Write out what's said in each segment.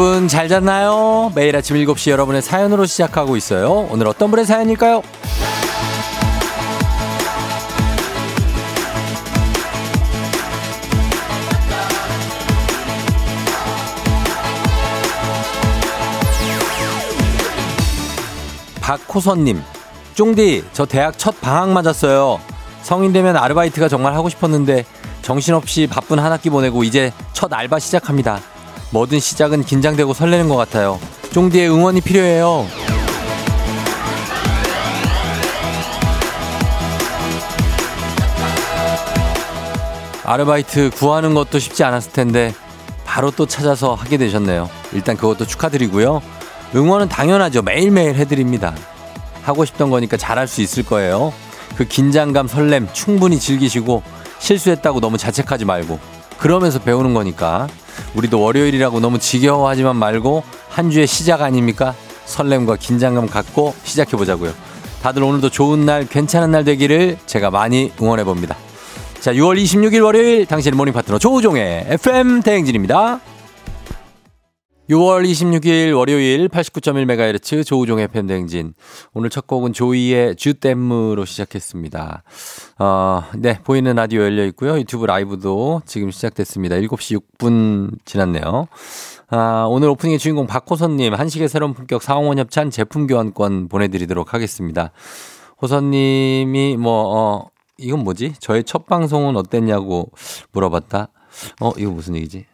여러분 잘 잤나요? 매일 아침 7시 여러분의 사연으로 시작하고 있어요. 오늘 어떤 분의 사연일까요? 박호선님, 쫑디, 저 대학 첫 방학 맞았어요. 성인 되면 아르바이트가 정말 하고 싶었는데 정신없이 바쁜 한 학기 보내고 이제 첫 알바 시작합니다. 뭐든 시작은 긴장되고 설레는 것 같아요. 쫑디의 응원이 필요해요. 아르바이트 구하는 것도 쉽지 않았을 텐데 바로 또 찾아서 하게 되셨네요. 일단 그것도 축하드리고요. 응원은 당연하죠. 매일매일 해드립니다. 하고 싶던 거니까 잘할 수 있을 거예요. 그 긴장감, 설렘 충분히 즐기시고 실수했다고 너무 자책하지 말고 그러면서 배우는 거니까 우리도 월요일이라고 너무 지겨워하지만 말고 한 주의 시작 아닙니까? 설렘과 긴장감 갖고 시작해 보자고요. 다들 오늘도 좋은 날, 괜찮은 날 되기를 제가 많이 응원해 봅니다. 자, 6월 26일 월요일 당신의 morning 파트너 조우종의 FM 대행진입니다. 6월 26일 월요일 89.1MHz 조우종의 FM 대행진. 오늘 첫 곡은 조이의 주댐으로 시작했습니다. 어, 네, 보이는 라디오 열려 있고요. 유튜브 라이브도 지금 시작됐습니다. 7시 6분 지났네요. 아, 오늘 오프닝의 주인공 박호선님, 한식의 새로운 품격 사홍원 협찬 제품 교환권 보내드리도록 하겠습니다. 호선님이 뭐, 어, 이건 뭐지? 저의 첫 방송은 어땠냐고 물어봤다. 어, 이거 무슨 얘기지?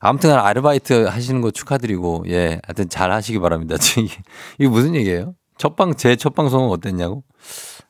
아무튼 아르바이트 하시는 거 축하드리고 예 하여튼 잘 하시기 바랍니다. 이게 무슨 얘기예요? 첫방 제 첫 방송은 어땠냐고?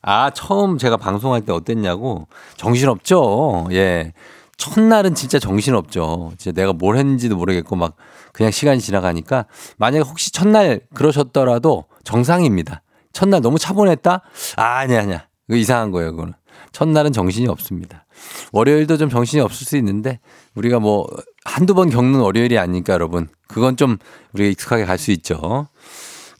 아 처음 제가 방송할 때 어땠냐고 정신 없죠. 예 첫날은 진짜 정신 없죠. 진짜 내가 뭘 했는지도 모르겠고 막 그냥 시간이 지나가니까 만약에 혹시 첫날 그러셨더라도 정상입니다. 첫날 너무 차분했다? 아 아니야 아니야. 그 이상한 거예요 그거는. 첫날은 정신이 없습니다. 월요일도 좀 정신이 없을 수 있는데 우리가 뭐 한두 번 겪는 월요일이 아니니까 여러분. 그건 좀 우리가 익숙하게 갈 수 있죠.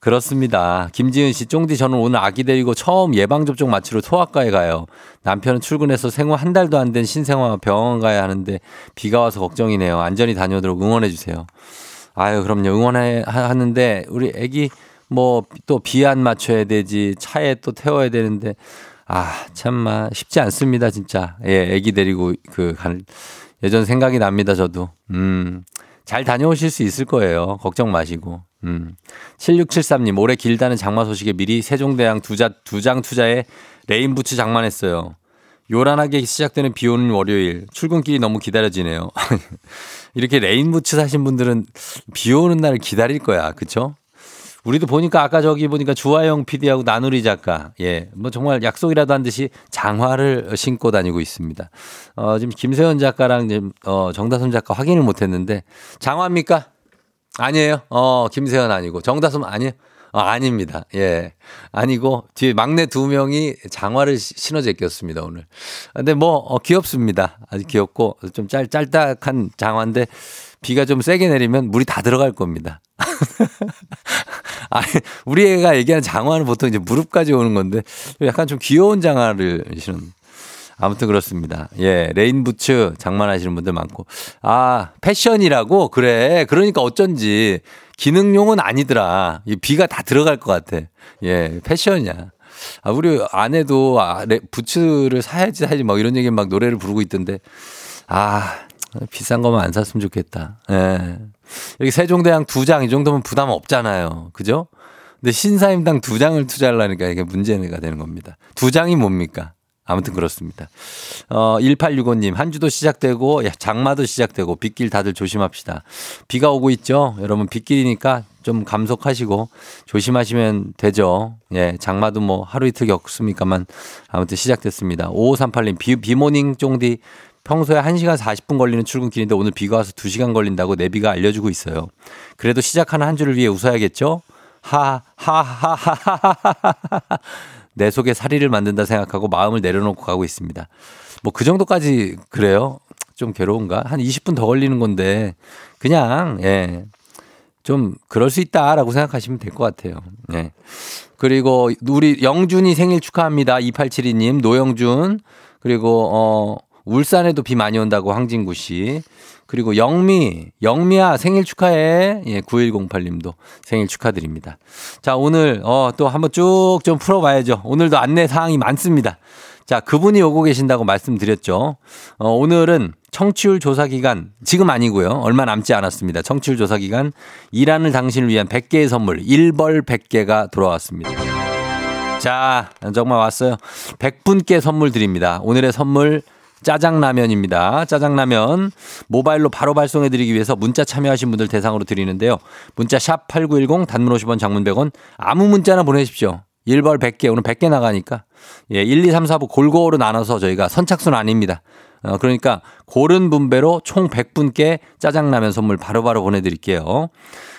그렇습니다. 김지은 씨, 쫑디 저는 오늘 아기 데리고 처음 예방접종 마치러 소아과에 가요. 남편은 출근해서 생후 한 달도 안 된 신생아 병원 가야 하는데 비가 와서 걱정이네요. 안전히 다녀오도록 응원해 주세요. 아유, 그럼요. 응원해 하는데 우리 아기 뭐 또 비 안 맞춰야 되지 차에 또 태워야 되는데 아, 참마 쉽지 않습니다, 진짜. 예, 아기 데리고 그 간, 예전 생각이 납니다, 저도. 음, 잘 다녀오실 수 있을 거예요. 걱정 마시고. 음. 7673님, 올해 길다는 장마 소식에 미리 세종대왕 두장 투자해 레인부츠 장만했어요. 요란하게 시작되는 비 오는 월요일. 출근길이 너무 기다려지네요. 이렇게 레인부츠 사신 분들은 비 오는 날을 기다릴 거야. 그쵸? 우리도 보니까 아까 저기 보니까 주하영 PD하고 나누리 작가, 예, 뭐 정말 약속이라도 한 듯이 장화를 신고 다니고 있습니다. 어, 지금 김세현 작가랑 지금, 어, 정다솜 작가 확인을 못 했는데, 장화입니까? 아니에요. 어, 김세현 아니고, 정다솜 아니에요. 어, 아닙니다. 예. 아니고, 뒤에 막내 두 명이 장화를 신어 제꼈습니다, 오늘. 근데 뭐, 어, 귀엽습니다. 아주 귀엽고, 좀 짤, 짤딱한 장화인데, 비가 좀 세게 내리면 물이 다 들어갈 겁니다. 아니, 우리 애가 얘기하는 장화는 보통 이제 무릎까지 오는 건데 약간 좀 귀여운 장화를 신은. 아무튼 그렇습니다. 예, 레인부츠 장만하시는 분들 많고. 아, 패션이라고? 그래. 그러니까 어쩐지 기능용은 아니더라. 이 비가 다 들어갈 것 같아. 예, 패션이야. 아, 우리 아내도 아, 레, 부츠를 사야지 사야지 막 이런 얘기 막 노래를 부르고 있던데. 아, 비싼 거만 안 샀으면 좋겠다. 예. 여기 세종대왕 두 장 이 정도면 부담 없잖아요. 그죠? 근데 신사임당 두 장을 투자하려니까 이게 문제가 되는 겁니다. 두 장이 뭡니까? 아무튼 그렇습니다. 어, 1865님, 한 주도 시작되고, 장마도 시작되고, 빗길 다들 조심합시다. 비가 오고 있죠? 여러분, 빗길이니까 좀 감속하시고, 조심하시면 되죠. 예, 장마도 뭐 하루 이틀 겪습니까만, 아무튼 시작됐습니다. 5538님, 비, 비모닝 쫑디, 평소에 1시간 40분 걸리는 출근길인데 오늘 비가 와서 2시간 걸린다고 내비가 알려주고 있어요. 그래도 시작하는 한 주를 위해 웃어야겠죠? 하하하하하하하. 내 속에 사리를 만든다 생각하고 마음을 내려놓고 가고 있습니다. 뭐 그 정도까지 그래요? 좀 괴로운가? 한 20분 더 걸리는 건데 그냥 예. 좀 그럴 수 있다라고 생각하시면 될 것 같아요. 예. 그리고 우리 영준이 생일 축하합니다. 2872님, 노영준. 그리고 어 울산에도 비 많이 온다고 황진구 씨. 그리고 영미, 영미야 생일 축하해. 예, 9108님도 생일 축하드립니다. 자, 오늘 어, 또 한번 쭉 좀 풀어봐야죠. 오늘도 안내 사항이 많습니다. 자, 그분이 오고 계신다고 말씀드렸죠. 어, 오늘은 청취율 조사 기간, 지금 아니고요. 얼마 남지 않았습니다. 청취율 조사 기간, 일하는 당신을 위한 100개의 선물, 1벌 100개가 돌아왔습니다. 자, 정말 왔어요. 100분께 선물 드립니다. 오늘의 선물, 짜장라면입니다. 짜장라면 모바일로 바로 발송해 드리기 위해서 문자 참여하신 분들 대상으로 드리는데요. 문자 샵 8910 단문 50원 장문 100원 아무 문자나 보내십시오. 1벌 100개 오늘 100개 나가니까 예, 1, 2, 3, 4부 골고루 나눠서 저희가 선착순 아닙니다. 어, 그러니까 고른 분배로 총 100분께 짜장라면 선물 바로바로 바로 보내드릴게요.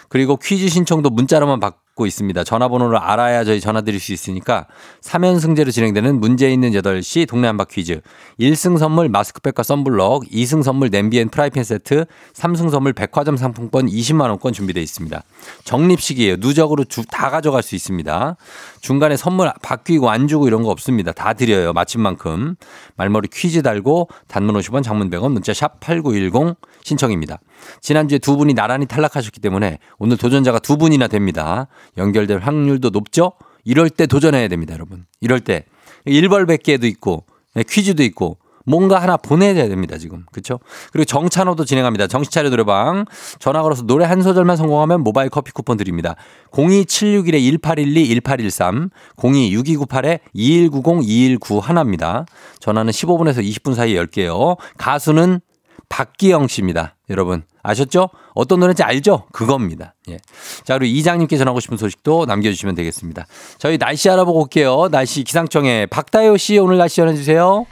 그리고 퀴즈 신청도 문자로만 받, 받고 있습니다. 전화번호를 알아야 저희 전화 드릴 수 있으니까 3연승제로 진행되는 문제 있는 8시 동네 한바 퀴즈. 1승 선물 마스크팩과 썬블럭, 2승 선물 냄비 and 프라이팬 세트, 3승 선물 백화점 상품권 20만 원권 준비되어 있습니다. 적립식이에요. 누적으로 주, 다 가져갈 수 있습니다. 중간에 선물 바뀌고 안 주고 이런 거 없습니다. 다 드려요. 맞힌 만큼. 말머리 퀴즈 달고 단문 50원 장문 100원 문자 샵 8910 신청입니다. 지난주에 두 분이 나란히 탈락하셨기 때문에 오늘 도전자가 두 분이나 됩니다. 연결될 확률도 높죠? 이럴 때 도전해야 됩니다, 여러분. 이럴 때. 일벌백개도 있고, 네, 퀴즈도 있고, 뭔가 하나 보내야 됩니다, 지금. 그쵸? 그리고 정찬호도 진행합니다. 정신차려 노래방. 전화 걸어서 노래 한 소절만 성공하면 모바일 커피 쿠폰 드립니다. 02761-1812-1813, 026298-2190-2191입니다. 전화는 15분에서 20분 사이에 10개요. 가수는 박기영 씨입니다. 여러분 아셨죠? 어떤 노래인지 알죠? 그겁니다. 예. 자, 그리고 이장님께 전하고 싶은 소식도 남겨주시면 되겠습니다. 저희 날씨 알아보고 올게요. 날씨 기상청에 박다효 씨 오늘 날씨 전해주세요.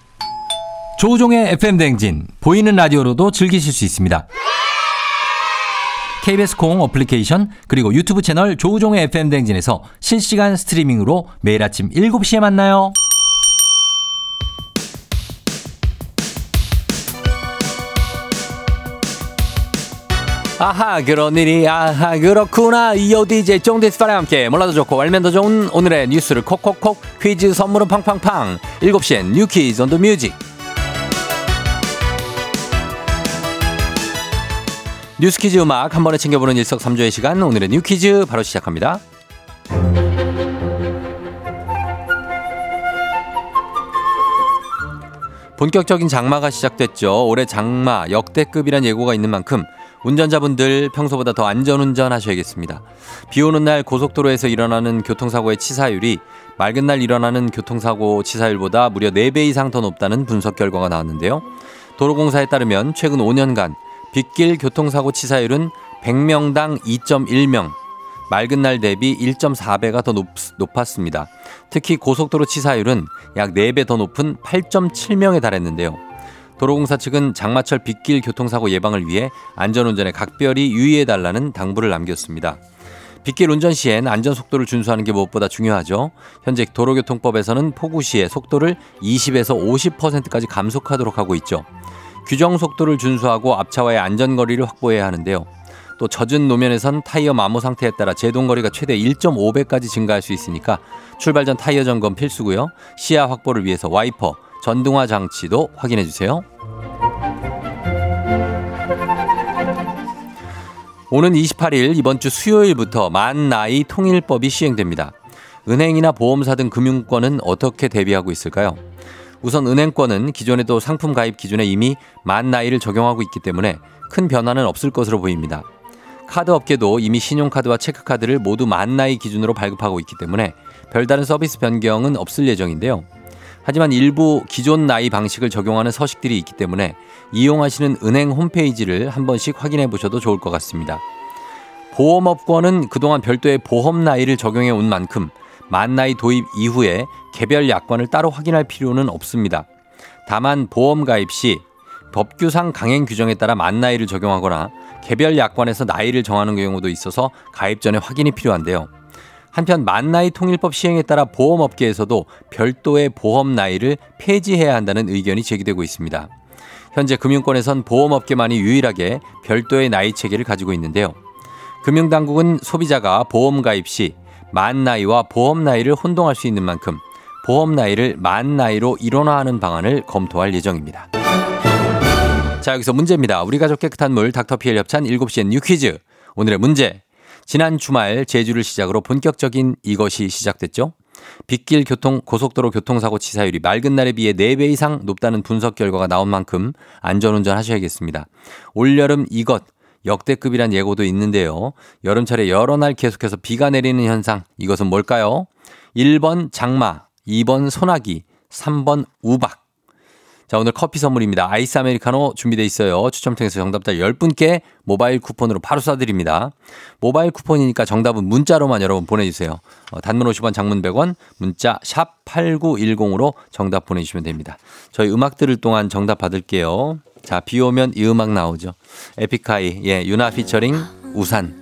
조우종의 FM 댕진 보이는 라디오로도 즐기실 수 있습니다. KBS 콩 어플리케이션 그리고 유튜브 채널 조우종의 FM 댕진에서 실시간 스트리밍으로 매일 아침 7시에 만나요. 아하 그런 일이 아하 그렇구나. 이어 DJ 쫑디스파랑 함께 몰라도 좋고 알면 더 좋은 오늘의 뉴스를 콕콕콕 퀴즈 선물은 팡팡팡. 7시엔 뉴퀴즈 on the music 뉴스 퀴즈 음악 한 번에 챙겨보는 일석삼조의 시간 오늘의 뉴퀴즈 바로 시작합니다. 본격적인 장마가 시작됐죠. 올해 장마 역대급이란 예고가 있는 만큼 운전자분들 평소보다 더 안전운전 하셔야겠습니다. 비 오는 날 고속도로에서 일어나는 교통사고의 치사율이 맑은 날 일어나는 교통사고 치사율보다 무려 4배 이상 더 높다는 분석 결과가 나왔는데요. 도로공사에 따르면 최근 5년간 빗길 교통사고 치사율은 100명당 2.1명, 맑은 날 대비 1.4배가 더 높, 높았습니다. 특히 고속도로 치사율은 약 4배 더 높은 8.7명에 달했는데요. 도로공사 측은 장마철 빗길 교통사고 예방을 위해 안전운전에 각별히 유의해달라는 당부를 남겼습니다. 빗길 운전 시엔 안전 속도를 준수하는 게 무엇보다 중요하죠. 현재 도로교통법에서는 폭우 시에 속도를 20에서 50%까지 감속하도록 하고 있죠. 규정 속도를 준수하고 앞차와의 안전거리를 확보해야 하는데요. 또 젖은 노면에선 타이어 마모 상태에 따라 제동거리가 최대 1.5배까지 증가할 수 있으니까 출발 전 타이어 점검 필수고요. 시야 확보를 위해서 와이퍼, 전등화 장치도 확인해 주세요. 오는 28일 이번 주 수요일부터 만 나이 통일법이 시행됩니다. 은행이나 보험사 등 금융권은 어떻게 대비하고 있을까요? 우선 은행권은 기존에도 상품 가입 기준에 이미 만 나이를 적용하고 있기 때문에 큰 변화는 없을 것으로 보입니다. 카드 업계도 이미 신용카드와 체크카드를 모두 만 나이 기준으로 발급하고 있기 때문에 별다른 서비스 변경은 없을 예정인데요. 하지만 일부 기존 나이 방식을 적용하는 서식들이 있기 때문에 이용하시는 은행 홈페이지를 한 번씩 확인해 보셔도 좋을 것 같습니다. 보험업권은 그동안 별도의 보험 나이를 적용해 온 만큼 만 나이 도입 이후에 개별 약관을 따로 확인할 필요는 없습니다. 다만 보험 가입 시 법규상 강행 규정에 따라 만 나이를 적용하거나 개별 약관에서 나이를 정하는 경우도 있어서 가입 전에 확인이 필요한데요. 한편 만나이 통일법 시행에 따라 보험업계에서도 별도의 보험 나이를 폐지해야 한다는 의견이 제기되고 있습니다. 현재 금융권에선 보험업계만이 유일하게 별도의 나이 체계를 가지고 있는데요. 금융당국은 소비자가 보험 가입 시 만 나이와 보험 나이를 혼동할 수 있는 만큼 보험 나이를 만 나이로 일원화하는 방안을 검토할 예정입니다. 자, 여기서 문제입니다. 우리 가족 깨끗한 물 닥터피엘 협찬 7시엔 뉴 퀴즈. 오늘의 문제. 지난 주말 제주를 시작으로 본격적인 이것이 시작됐죠. 빗길 교통 고속도로 교통사고 치사율이 맑은 날에 비해 4배 이상 높다는 분석 결과가 나온 만큼 안전운전 하셔야겠습니다. 올여름 이것 역대급이란 예고도 있는데요. 여름철에 여러 날 계속해서 비가 내리는 현상 이것은 뭘까요? 1번 장마, 2번 소나기, 3번 우박. 자, 오늘 커피 선물입니다. 아이스 아메리카노 준비되어 있어요. 추첨 통해서 정답자 10분께 모바일 쿠폰으로 바로 쏴드립니다. 모바일 쿠폰이니까 정답은 문자로만 여러분 보내주세요. 어, 단문 50원, 장문 100원, 문자 샵 8910으로 정답 보내주시면 됩니다. 저희 음악 들을 동안 정답 받을게요. 자, 비 오면 이 음악 나오죠. 에픽하이, 예, 유나 피처링 우산.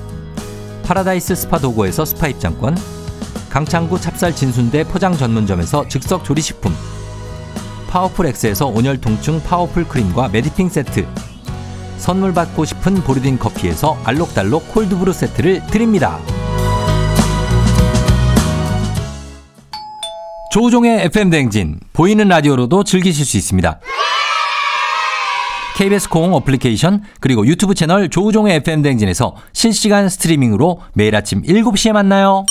파라다이스 스파 도고에서 스파 입장권, 강창구 찹쌀 진순대 포장 전문점에서 즉석 조리식품, 파워풀 엑스에서 온열 통증 파워풀 크림과 메디핑 세트, 선물 받고 싶은 보리딘 커피에서 알록달록 콜드브루 세트를 드립니다. 조우종의 FM 댕진 보이는 라디오로도 즐기실 수 있습니다. KBS 콩 어플리케이션 그리고 유튜브 채널 조우종의 FM 댕진에서 실시간 스트리밍으로 매일 아침 7시에 만나요.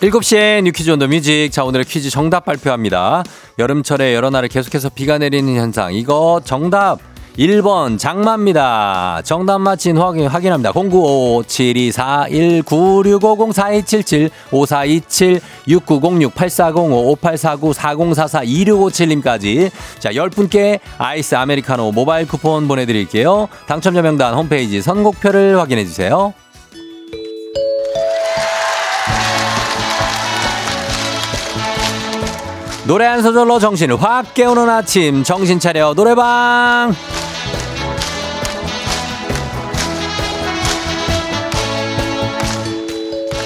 7시에 유퀴즈 on the music. 자, 오늘의 퀴즈 정답 발표합니다. 여름철에 여러 날을 계속해서 비가 내리는 현상. 이거 정답 1번 장마입니다. 정답 맞힌 확인, 확인합니다. 095-7245-9646-8427-6906-8405-5849-4044-2657님까지 자, 10분께 아이스 아메리카노 모바일 쿠폰 보내드릴게요. 당첨자 명단 홈페이지 선곡표를 확인해주세요. 노래 한 소절로 정신을 확 깨우는 아침 정신 차려 노래방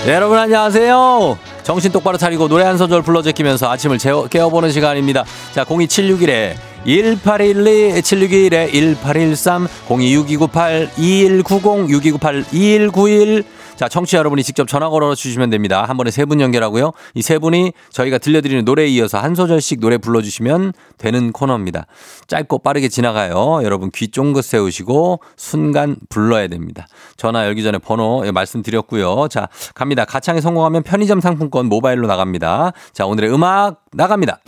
네, 여러분 안녕하세요. 정신 똑바로 차리고 노래 한 소절 불러 제끼면서 아침을 재워, 깨워보는 시간입니다. 자, 02761에 1812 761에 1813 026298 2190 6298 2191 자, 청취자 여러분이 직접 전화 걸어 주시면 됩니다. 한 번에 세 분 연결하고요. 이 세 분이 저희가 들려드리는 노래에 이어서 한 소절씩 노래 불러주시면 되는 코너입니다. 짧고 빠르게 지나가요. 여러분 귀 쫑긋 세우시고 순간 불러야 됩니다. 전화 열기 전에 번호 말씀드렸고요. 자, 갑니다. 가창에 성공하면 편의점 상품권 모바일로 나갑니다. 자, 오늘의 음악 나갑니다.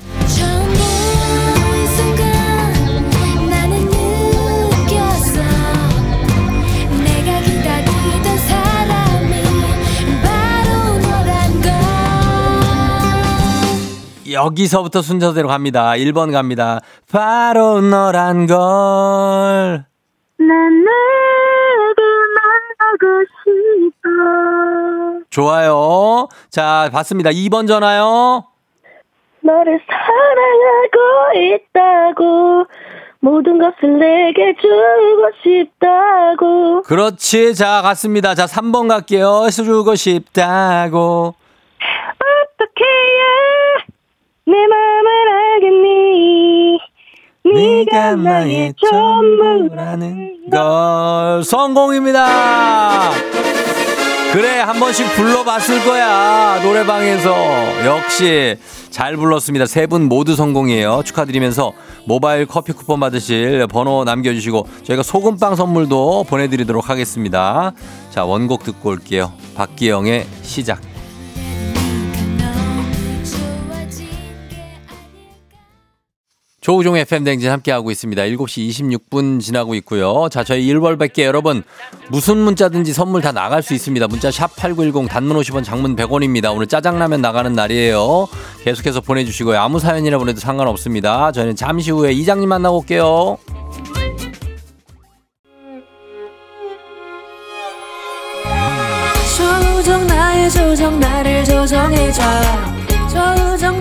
여기서부터 순서대로 갑니다. 1번 갑니다. 바로 너란 걸. 난 내게 말하고 싶어. 좋아요. 자, 봤습니다. 2번 전화요. 너를 사랑하고 있다고 모든 것을 내게 주고 싶다고 그렇지. 자, 갔습니다. 자, 3번 갈게요. 주고 싶다고. 내 마음을 알겠니? 네가 나의 전부라는 걸. 성공입니다. 그래 한 번씩 불러봤을 거야 노래방에서. 역시 잘 불렀습니다. 세 분 모두 성공이에요. 축하드리면서 모바일 커피 쿠폰 받으실 번호 남겨주시고 저희가 소금빵 선물도 보내드리도록 하겠습니다. 자 원곡 듣고 올게요. 박기영의 시작 조우종 FM 댕진 함께하고 있습니다. 7시 26분 지나고 있고요. 자, 저희 1월 100개 여러분 무슨 문자든지 선물 다 나갈 수 있습니다. 문자 샵 8910 단문 50원 장문 100원입니다. 오늘 짜장라면 나가는 날이에요. 계속해서 보내주시고요. 아무 사연이나 보내도 상관없습니다. 저희는 잠시 후에 이장님 만나고 올게요. 조정 나의 조정 나를 조정해줘 조정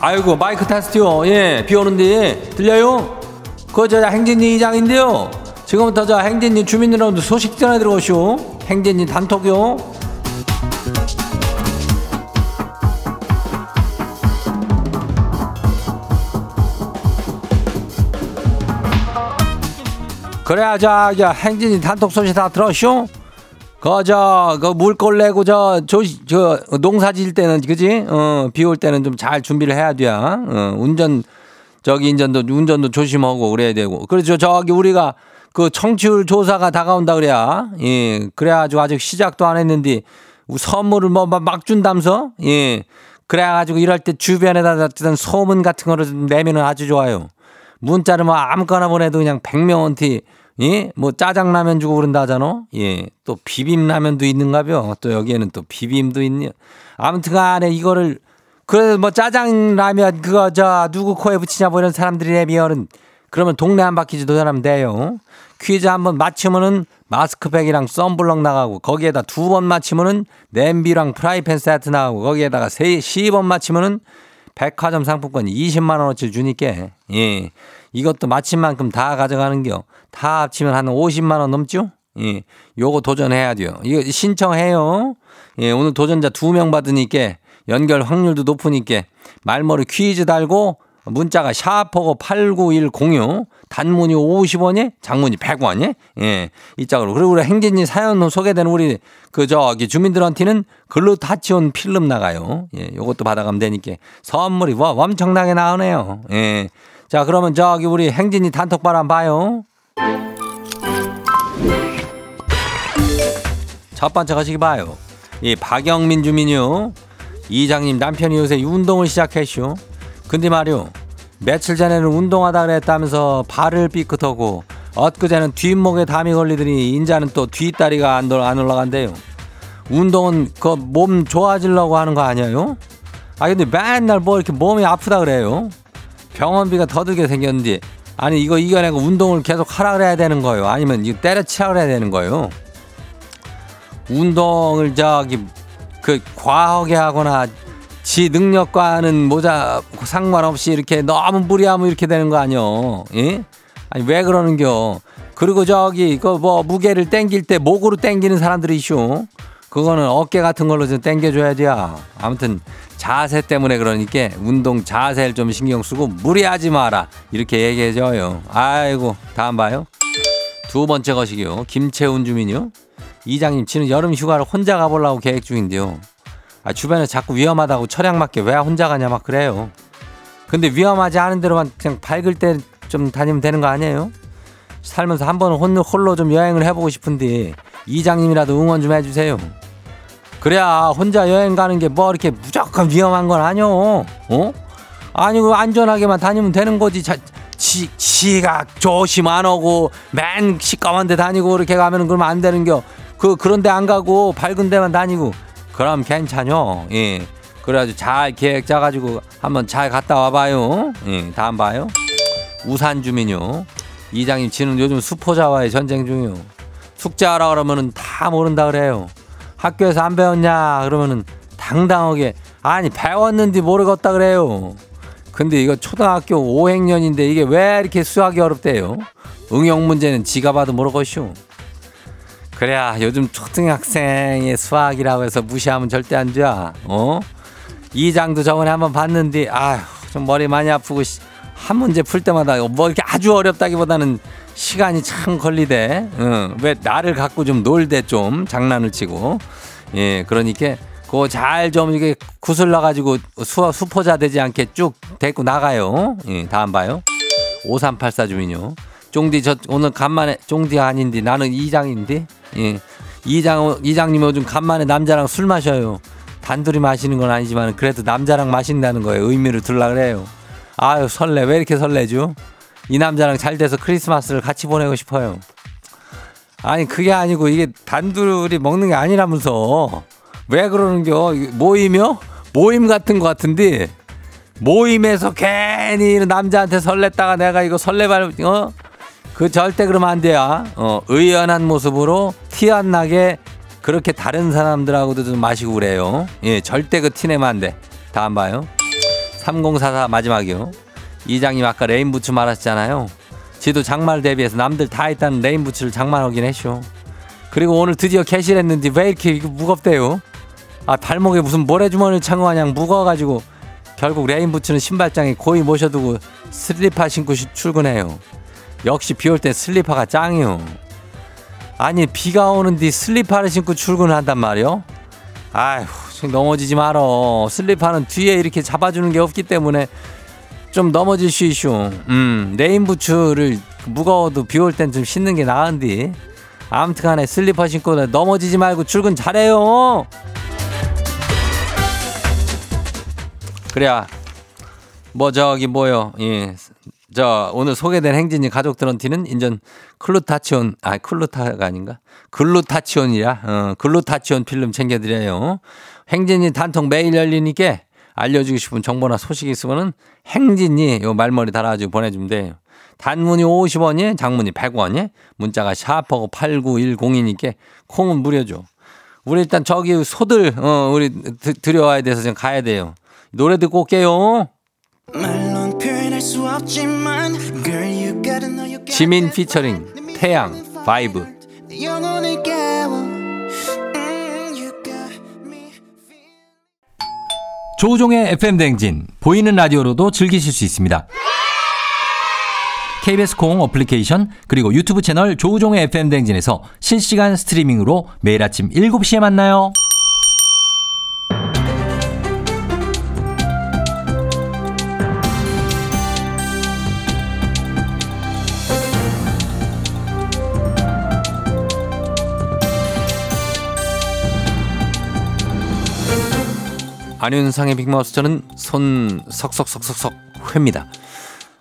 아이고, 마이크 테스트요. 예, 비 오는데, 들려요? 그거 저 행진이 이장인데요. 지금부터 저 행진이 주민 여러분들 소식 전해 들어오시오. 행진이 단톡요. 그래야 저, 저 행진이 단톡 소식 다 들었쇼? 그저 그 물걸 내고 저저 저 농사 지을 때는 그지 어 비 올 때는 좀 잘 준비를 해야 돼. 어 운전 저기 인전도 운전도 조심하고 그래야 되고. 그래서 저기 우리가 그 청취율 조사가 다가온다 그래야. 예. 그래가지고 아직 시작도 안 했는데 선물을 뭐 막 준다면서? 예. 그래가지고 이럴 때 주변에다 어떤 소문 같은 거를 좀 내면은 아주 좋아요. 문자를 뭐 아무거나 보내도 그냥 백명원티 예? 뭐 짜장라면 주고 그런다 하잖아. 예. 또 비빔라면도 있는가벼. 또 여기에는 또 비빔도 있냐. 아무튼 간에 이거를 그래도 뭐 짜장라면 그거 저 누구 코에 붙이냐 뭐 이런 사람들이 내면은 그러면 동네 한 바퀴 도전하면 돼요. 퀴즈 한번 맞추면은 마스크팩이랑 썬블럭 나가고 거기에다 두 번 맞히면은 냄비랑 프라이팬 세트 나가고 거기에다가 세 10번 맞히면은 백화점 상품권 20만 원어치 주니까 예. 이것도 마친 만큼 다 가져가는 겨. 다 합치면 한 50만 원 넘죠? 예. 요거 도전해야 돼요. 이거 신청해요. 예, 오늘 도전자 두 명 받으니까 연결 확률도 높으니까 말머리 퀴즈 달고 문자가 샤퍼고 89106 단문이 50원이 장문이 100원이 예. 이 짝으로 그리고 우리 행진이 사연 소개되는 우리 그 저기 주민들한테는 글루타치온 필름 나가요. 예. 요것도 받아가면 되니까 선물이 와 엄청나게 나오네요. 예. 자, 그러면 저기 우리 행진이 단톡방 한번 봐요. 첫 번째 가시기 봐요. 이 박영민 주민요. 이장님 남편이 요새 운동을 시작했쇼. 근데 말이요. 며칠 전에는 운동하다 그랬다면서 발을 삐끗하고 엊그제는 뒷목에 담이 걸리더니 인자는 또 뒷다리가 안, 안 올라간대요. 운동은 그 몸 좋아지려고 하는 거 아니에요? 아 근데 맨날 뭐 이렇게 몸이 아프다 그래요. 병원비가 더 들게 생겼는데 아니 이거 이겨내고 운동을 계속 하라 그래야 되는 거예요. 아니면 이거 때려치라 그래야 되는 거예요. 운동을 저기 그 과하게 하거나 지 능력과는 모자 상관없이 이렇게 너무 무리하면 이렇게 되는 거 아니요? 예? 아니 왜 그러는겨? 그리고 저기 그 뭐 무게를 땡길 때 목으로 땡기는 사람들이 있쇼. 그거는 어깨 같은 걸로 좀 땡겨줘야 돼요. 아무튼 자세 때문에 그러니까 운동 자세를 좀 신경 쓰고 무리하지 마라 이렇게 얘기해줘요. 아이고 다음 봐요. 두 번째 것이요. 김채훈 주민요. 이장님 치는 여름 휴가를 혼자 가보려고 계획 중인데요. 아, 주변에 자꾸 위험하다고 철양 맞게 왜 혼자 가냐 막 그래요. 근데 위험하지 않은 데로만 그냥 밝을 때 좀 다니면 되는 거 아니에요? 살면서 한 번은 홀로 좀 여행을 해보고 싶은데 이장님이라도 응원 좀 해주세요. 그래야 혼자 여행 가는 게 뭐 이렇게 무조건 위험한 건 아니오. 어? 아니 그 안전하게만 다니면 되는 거지. 자, 지, 지가 조심 안 오고 맨 시꺼먼 데 다니고 그렇게 가면은 그러면 안 되는겨. 그 그런 데 안 가고 밝은 데만 다니고 그럼 괜찮요. 예. 그래가지고 잘 계획 짜가지고 한번 잘 갔다 와봐요. 예. 다음 봐요. 우산 주민요. 이장님 지는 요즘 수포자와의 전쟁 중이요. 숙제하라 그러면은 다 모른다 그래요. 학교에서 안 배웠냐 그러면은 당당하게 아니 배웠는지 모르겠다 그래요. 근데 이거 초등학교 5학년인데 이게 왜 이렇게 수학이 어렵대요? 응용 문제는 지가 봐도 모르겠슈. 그래야 요즘 초등학생의 수학이라고 해서 무시하면 절대 안 돼. 어? 이 장도 저번에 한번 봤는데 아휴 좀 머리 많이 아프고 씨, 한 문제 풀 때마다 뭐 이렇게 아주 어렵다기보다는 시간이 참 걸리대. 응. 왜 나를 갖고 좀 놀대 좀 장난을 치고. 예, 그러니까 그거 잘 좀 이게 구슬러 가지고 수 수포자 되지 않게 쭉 데리고 나가요. 예, 다음 봐요. 5384 주민요. 쫑디 저 오늘 간만에 쫑디 아닌데 나는 이장인데. 예. 이장 이장님 요즘 간만에 남자랑 술 마셔요. 단둘이 마시는 건 아니지만 그래도 남자랑 마신다는 거에 의미를 둘라 그래요. 아유 설레 왜 이렇게 설레죠? 이 남자랑 잘 돼서 크리스마스를 같이 보내고 싶어요. 아니 그게 아니고 이게 단둘이 먹는 게 아니라면서 왜 그러는겨? 모임이요? 모임 같은 것 같은데 모임에서 괜히 남자한테 설렜다가 내가 이거 설레발 어? 그 절대 그러면 안 돼요. 어, 의연한 모습으로 티 안 나게 그렇게 다른 사람들하고도 좀 마시고 그래요. 예, 절대 그 티내면 안 돼. 다음 봐요. 3044 마지막이요. 이장님 아까 레인 부츠 말하셨잖아요. 지도 장마 대비해서 남들 다 있다는 레인 부츠를 장만하긴 했슈. 그리고 오늘 드디어 개시했는데 왜 이렇게 무겁대요? 아 발목에 무슨 모래주머니를 찬거 마냥 무거워가지고 결국 레인 부츠는 신발장에 고이 모셔두고 슬리퍼 신고 시- 출근해요. 역시 비 올 때 슬리퍼가 짱이요. 아니 비가 오는데 슬리퍼를 신고 출근을 한단 말이요? 아휴 좀 넘어지지 말어. 슬리퍼는 뒤에 이렇게 잡아주는 게 없기 때문에 좀 있슈. 음, 레인 부츠를 무거워도 비 올 땐 좀 신는 게 나은디. 아무튼 간에 슬리퍼 신고 넘어지지 말고 출근 잘해요. 그래야 뭐 저기 뭐요. 예. 저 오늘 소개된 행진이 가족들한테는 인전 클루타치온 아 클루타가 아닌가 글루타치온이라 어, 글루타치온 필름 챙겨드려요. 행진이 단통 매일 열리니까 알려주고 싶은 정보나 소식 있으면은 행진이 요 말머리 달아가지고 보내주면 돼요. 단문이 50원이 장문이 100원이 문자가 샵이고 8910이니까 콩은 무료죠. 우리 일단 저기 소들 어 우리 드, 들여와야 돼서 지금 가야 돼요. 노래 듣고 올게요. 지민 피처링. 태양 바이브 조우종의 FM 댕진 보이는 라디오로도 즐기실 수 있습니다. KBS 콩 어플리케이션 그리고 유튜브 채널 조우종의 FM 댕진에서 실시간 스트리밍으로 매일 아침 7시에 만나요. 안윤상의 빅마우스 저는 손 석석석석석 회입니다.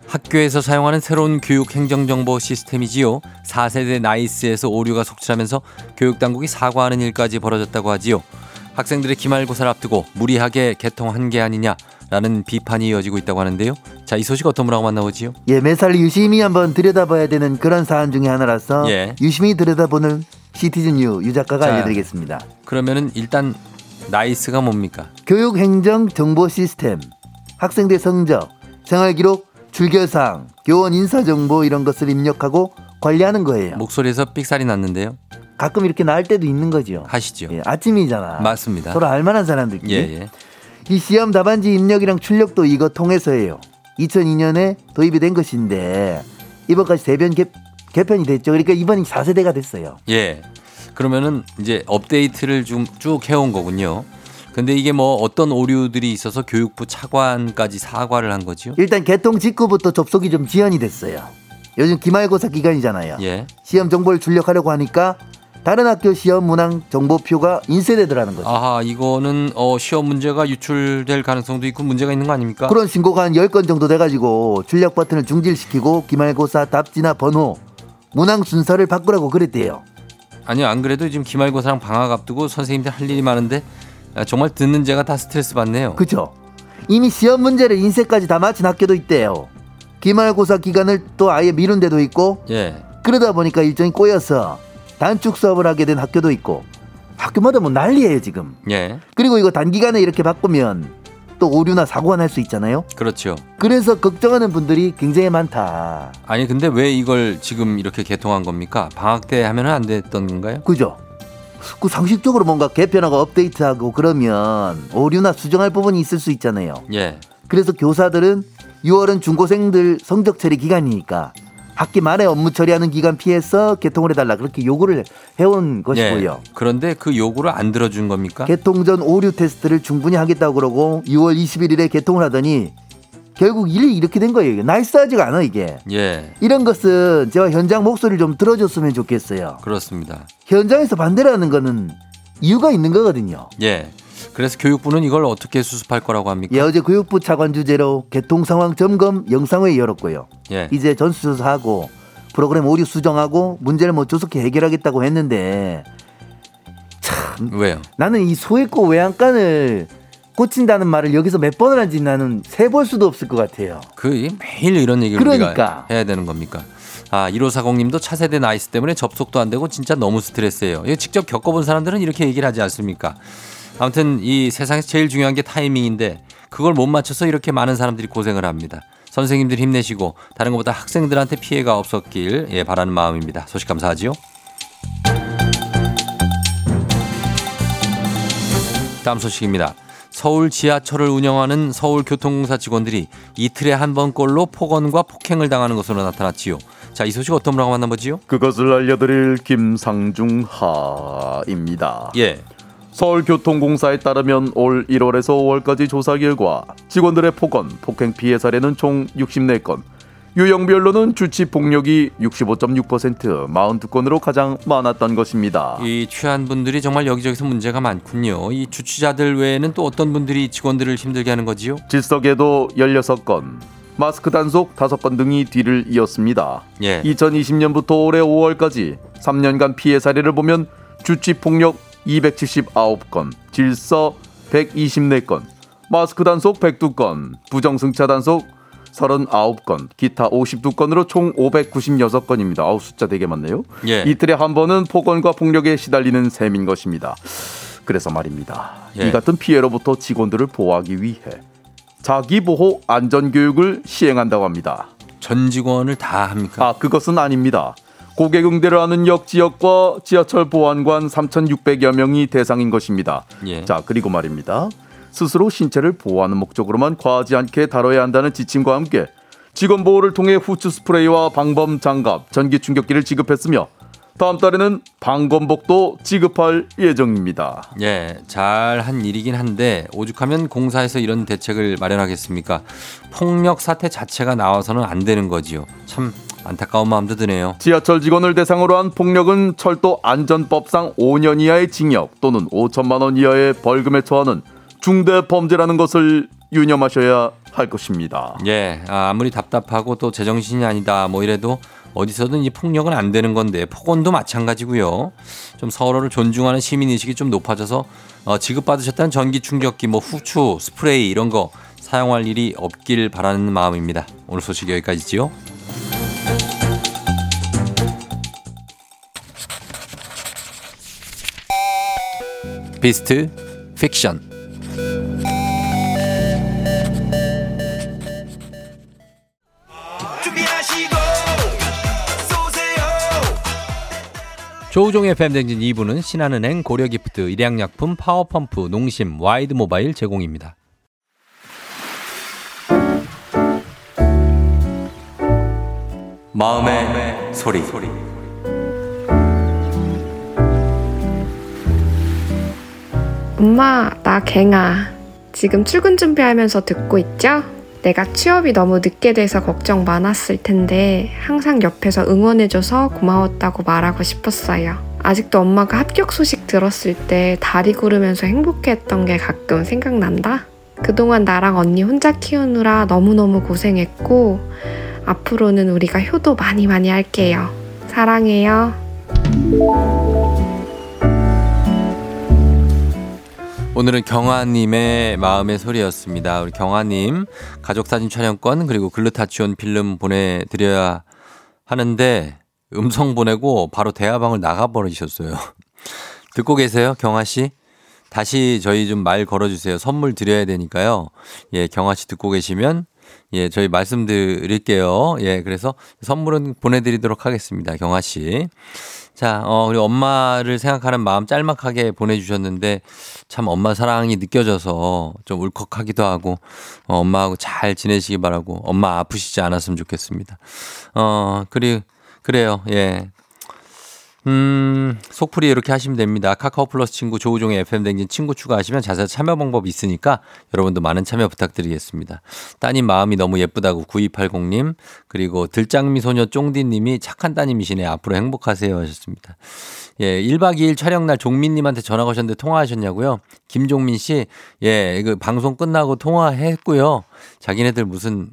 학교에서 사용하는 새로운 교육 행정 정보 시스템이지요. 4세대 나이스에서 오류가 속출하면서 교육 당국이 사과하는 일까지 벌어졌다고 하지요. 학생들의 기말고사를 앞두고 무리하게 개통한 게 아니냐라는 비판이 이어지고 있다고 하는데요. 자, 이 소식 어떤 분하고 만나보지요? 예, 매사를 유심히 한번 들여다봐야 되는 그런 사안 중에 하나라서 예. 유심히 들여다보는 시티즌 유, 유 작가가 자. 알려드리겠습니다. 그러면은 일단 나이스가 뭡니까? 교육행정 정보 시스템, 학생들 성적, 생활기록, 출결사항, 교원 인사정보 이런 것을 입력하고 관리하는 거예요. 목소리에서 삑사리 났는데요. 가끔 이렇게 나올 때도 있는 거죠. 하시죠. 예, 아침이잖아. 맞습니다. 서로 알만한 사람들끼리. 예, 예. 이 시험 답안지 입력이랑 출력도 이거 통해서 해요. 2002년에 도입이 된 것인데 이번까지 네 번 개, 개편이 됐죠. 그러니까 이번이 4세대가 됐어요. 예. 그러면은 이제 업데이트를 좀 쭉 해온 거군요. 근데 이게 뭐 어떤 오류들이 있어서 교육부 차관까지 사과를 한 거지요? 일단 개통 직후부터 접속이 좀 지연이 됐어요. 요즘 기말고사 기간이잖아요. 예. 시험 정보를 출력하려고 하니까 다른 학교 시험 문항 정보표가 인쇄되더라는 거죠. 아하, 이거는 어, 시험 문제가 유출될 가능성도 있고 문제가 있는 거 아닙니까? 그런 신고가 한 10건 정도 돼가지고 출력 버튼을 중질시키고 기말고사 답지나 번호 문항 순서를 바꾸라고 그랬대요. 아니요, 안 그래도 지금 기말고사랑 방학 앞두고 선생님들 할 일이 많은데 아, 정말 듣는 제가 다 스트레스 받네요. 그죠? 이미 시험 문제를 인쇄까지 다 마친 학교도 있대요. 기말고사 기간을 또 아예 미룬 데도 있고 예. 그러다 보니까 일정이 꼬여서 단축 수업을 하게 된 학교도 있고 학교마다 뭐 난리예요 지금. 예. 그리고 이거 단기간에 이렇게 바꾸면 또 오류나 사고가 날 수 있잖아요. 그렇죠. 그래서 걱정하는 분들이 굉장히 많다. 아니 근데 왜 이걸 지금 이렇게 개통한 겁니까? 방학 때 하면은 안 됐던 건가요? 그죠? 그 상식적으로 뭔가 개편하고 업데이트하고 그러면 오류나 수정할 부분이 있을 수 있잖아요. 예. 그래서 교사들은 6월은 중고생들 성적 처리 기간이니까 학기 말에 업무 처리하는 기간 피해서 개통을 해달라 그렇게 요구를 해온 것이고요. 예. 그런데 그 요구를 안 들어준 겁니까? 개통 전 오류 테스트를 충분히 하겠다고 그러고 6월 21일에 개통을 하더니 결국 일이 이렇게 된 거예요. 날싸지가 않아 이게. 예. 이런 것은 제가 현장 목소리를 좀 들어줬으면 좋겠어요. 그렇습니다. 현장에서 반대를 하는 거는 이유가 있는 거거든요. 예. 그래서 교육부는 이걸 어떻게 수습할 거라고 합니까? 예, 어제 교육부 차관 주제로 개통 상황 점검 영상회의 열었고요. 예. 이제 전수조사하고 프로그램 오류 수정하고 문제를 뭐 조속히 해결하겠다고 했는데 왜요? 나는 이 소액고 외양간을 고친다는 말을 여기서 몇 번을 한지 나는 세 볼 수도 없을 것 같아요. 그 매일 이런 얘기를 그러니까. 해야 되는 겁니까? 아, 1540님도 차세대 나이스 때문에 접속도 안 되고 진짜 너무 스트레스예요. 이거 직접 겪어본 사람들은 이렇게 얘기를 하지 않습니까? 아무튼 이 세상에서 제일 중요한 게 타이밍인데 그걸 못 맞춰서 이렇게 많은 사람들이 고생을 합니다. 선생님들 힘내시고 다른 것보다 학생들한테 피해가 없었길 예, 바라는 마음입니다. 소식 감사하지요. 다음 소식입니다. 서울 지하철을 운영하는 서울교통공사 직원들이 이틀에 한 번꼴로 폭언과 폭행을 당하는 것으로 나타났지요. 자, 이 소식 어떤 분하고 만나보지요? 그것을 알려드릴 김상중 하입니다. 예. 서울교통공사에 따르면 올 1월에서 5월까지 조사 결과 직원들의 폭언, 폭행 피해 사례는 총 64건, 유형별로는 주치 폭력이 65.6%, 42건으로 가장 많았던 것입니다. 이 취한 분들이 정말 여기저기서 문제가 많군요. 이 주치자들 외에는 또 어떤 분들이 직원들을 힘들게 하는 거지요? 질석에도 16건, 마스크 단속 5건 등이 뒤를 이었습니다. 예. 2020년부터 올해 5월까지 3년간 피해 사례를 보면 주치 폭력 279건, 질서 124건, 마스크 단속 102건, 부정승차 단속 39건, 기타 52건으로 총 596건입니다. 아우 숫자 되게 많네요. 예. 이틀에 한 번은 폭언과 폭력에 시달리는 셈인 것입니다. 그래서 말입니다. 예. 이 같은 피해로부터 직원들을 보호하기 위해 자기보호 안전교육을 시행한다고 합니다. 전 직원을 다 합니까? 아, 그것은 아닙니다. 고객 응대를 하는 역 지역과 지하철 보안관 3,600여 명이 대상인 것입니다. 예. 자, 그리고 말입니다. 스스로 신체를 보호하는 목적으로만 과하지 않게 다뤄야 한다는 지침과 함께 직원 보호를 통해 후추 스프레이와 방범 장갑, 전기 충격기를 지급했으며 다음 달에는 방검복도 지급할 예정입니다. 예, 잘한 일이긴 한데 오죽하면 공사에서 이런 대책을 마련하겠습니까? 폭력 사태 자체가 나와서는 안 되는 거지요. 참 안타까운 마음도 드네요. 지하철 직원을 대상으로 한 폭력은 철도 안전법상 5년 이하의 징역 또는 5천만 원 이하의 벌금에 처하는 중대 범죄라는 것을 유념하셔야 할 것입니다. 예, 아, 아무리 답답하고 또 제정신이 아니다 뭐 이래도 어디서든 이 폭력은 안 되는 건데 폭언도 마찬가지고요. 좀 서로를 존중하는 시민 의식이 좀 높아져서 어, 지급받으셨다는 전기 충격기, 뭐 후추, 스프레이 이런 거 사용할 일이 없길 바라는 마음입니다. 오늘 소식 여기까지지요. 비스트 픽션 조우종의 FM 댕진 2부는 신한은행, 고려기프트, 일양약품, 파워펌프, 농심, 와이드모바일 제공입니다. 마음의, 소리. 엄마, 나 갱아. 지금 출근 준비하면서 듣고 있죠? 내가 취업이 너무 늦게 돼서 걱정 많았을 텐데 항상 옆에서 응원해줘서 고마웠다고 말하고 싶었어요. 아직도 엄마가 합격 소식 들었을 때 다리 구르면서 행복해했던 게 가끔 생각난다. 그동안 나랑 언니 혼자 키우느라 너무너무 고생했고, 앞으로는 우리가 효도 많이 많이 할게요. 사랑해요. 오늘은 경아님의 마음의 소리였습니다. 우리 경아님 가족 사진 촬영권 그리고 글루타치온 필름 보내드려야 하는데 음성 보내고 바로 대화방을 나가버리셨어요. 듣고 계세요, 경아 씨? 다시 저희 좀 말 걸어주세요. 선물 드려야 되니까요. 예, 경아 씨 듣고 계시면 예, 저희 말씀드릴게요. 예, 그래서 선물은 보내드리도록 하겠습니다. 경아 씨. 자, 어, 우리 엄마를 생각하는 마음 짤막하게 보내주셨는데 참 엄마 사랑이 느껴져서 좀 울컥하기도 하고 어, 엄마하고 잘 지내시기 바라고 엄마 아프시지 않았으면 좋겠습니다. 어, 그리, 그래요. 예. 음, 속풀이 이렇게 하시면 됩니다. 카카오 플러스 친구 조우종의 FM 댕진 친구 추가하시면 자세한 참여 방법 있으니까 여러분도 많은 참여 부탁드리겠습니다. 따님 마음이 너무 예쁘다고 9280님, 그리고 들장미 소녀 쫑디님이 착한 따님이시네. 앞으로 행복하세요 하셨습니다. 예, 1박 2일 촬영날 종민님한테 전화 거셨는데 통화하셨냐고요? 김종민 씨, 예, 그 방송 끝나고 통화했고요. 자기네들 무슨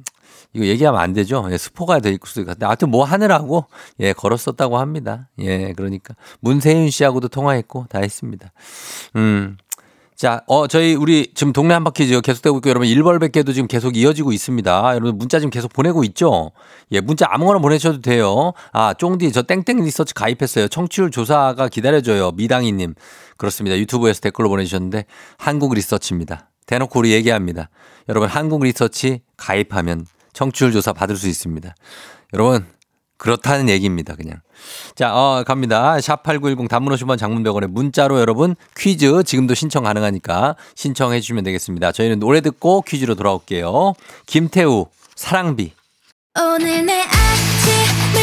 이거 얘기하면 안 되죠. 예, 스포가 될 수도 있는데 하여튼 뭐 하느라고 예, 걸었었다고 합니다. 예, 그러니까 문세윤 씨하고도 통화했고 다 했습니다. 음. 자, 어, 저희 우리 지금 동네 한 바퀴즈 계속되고 있고 여러분 일벌백개도 지금 계속 이어지고 있습니다. 여러분 문자 지금 계속 보내고 있죠? 예, 문자 아무거나 보내셔도 돼요. 아, 쫑디 저 땡땡 리서치 가입했어요. 청취율 조사가 기다려져요. 미당이 님. 그렇습니다. 유튜브에서 댓글로 보내주셨는데 한국 리서치입니다. 대놓고 우리 얘기합니다. 여러분 한국 리서치 가입하면 청취율 조사 받을 수 있습니다. 여러분 그렇다는 얘기입니다. 그냥. 자, 어, 갑니다. 샵8910 단문 50원 장문 100원에 문자로 여러분 퀴즈 지금도 신청 가능하니까 신청해 주시면 되겠습니다. 저희는 노래 듣고 퀴즈로 돌아올게요. 김태우 사랑비. 오늘 내 아침을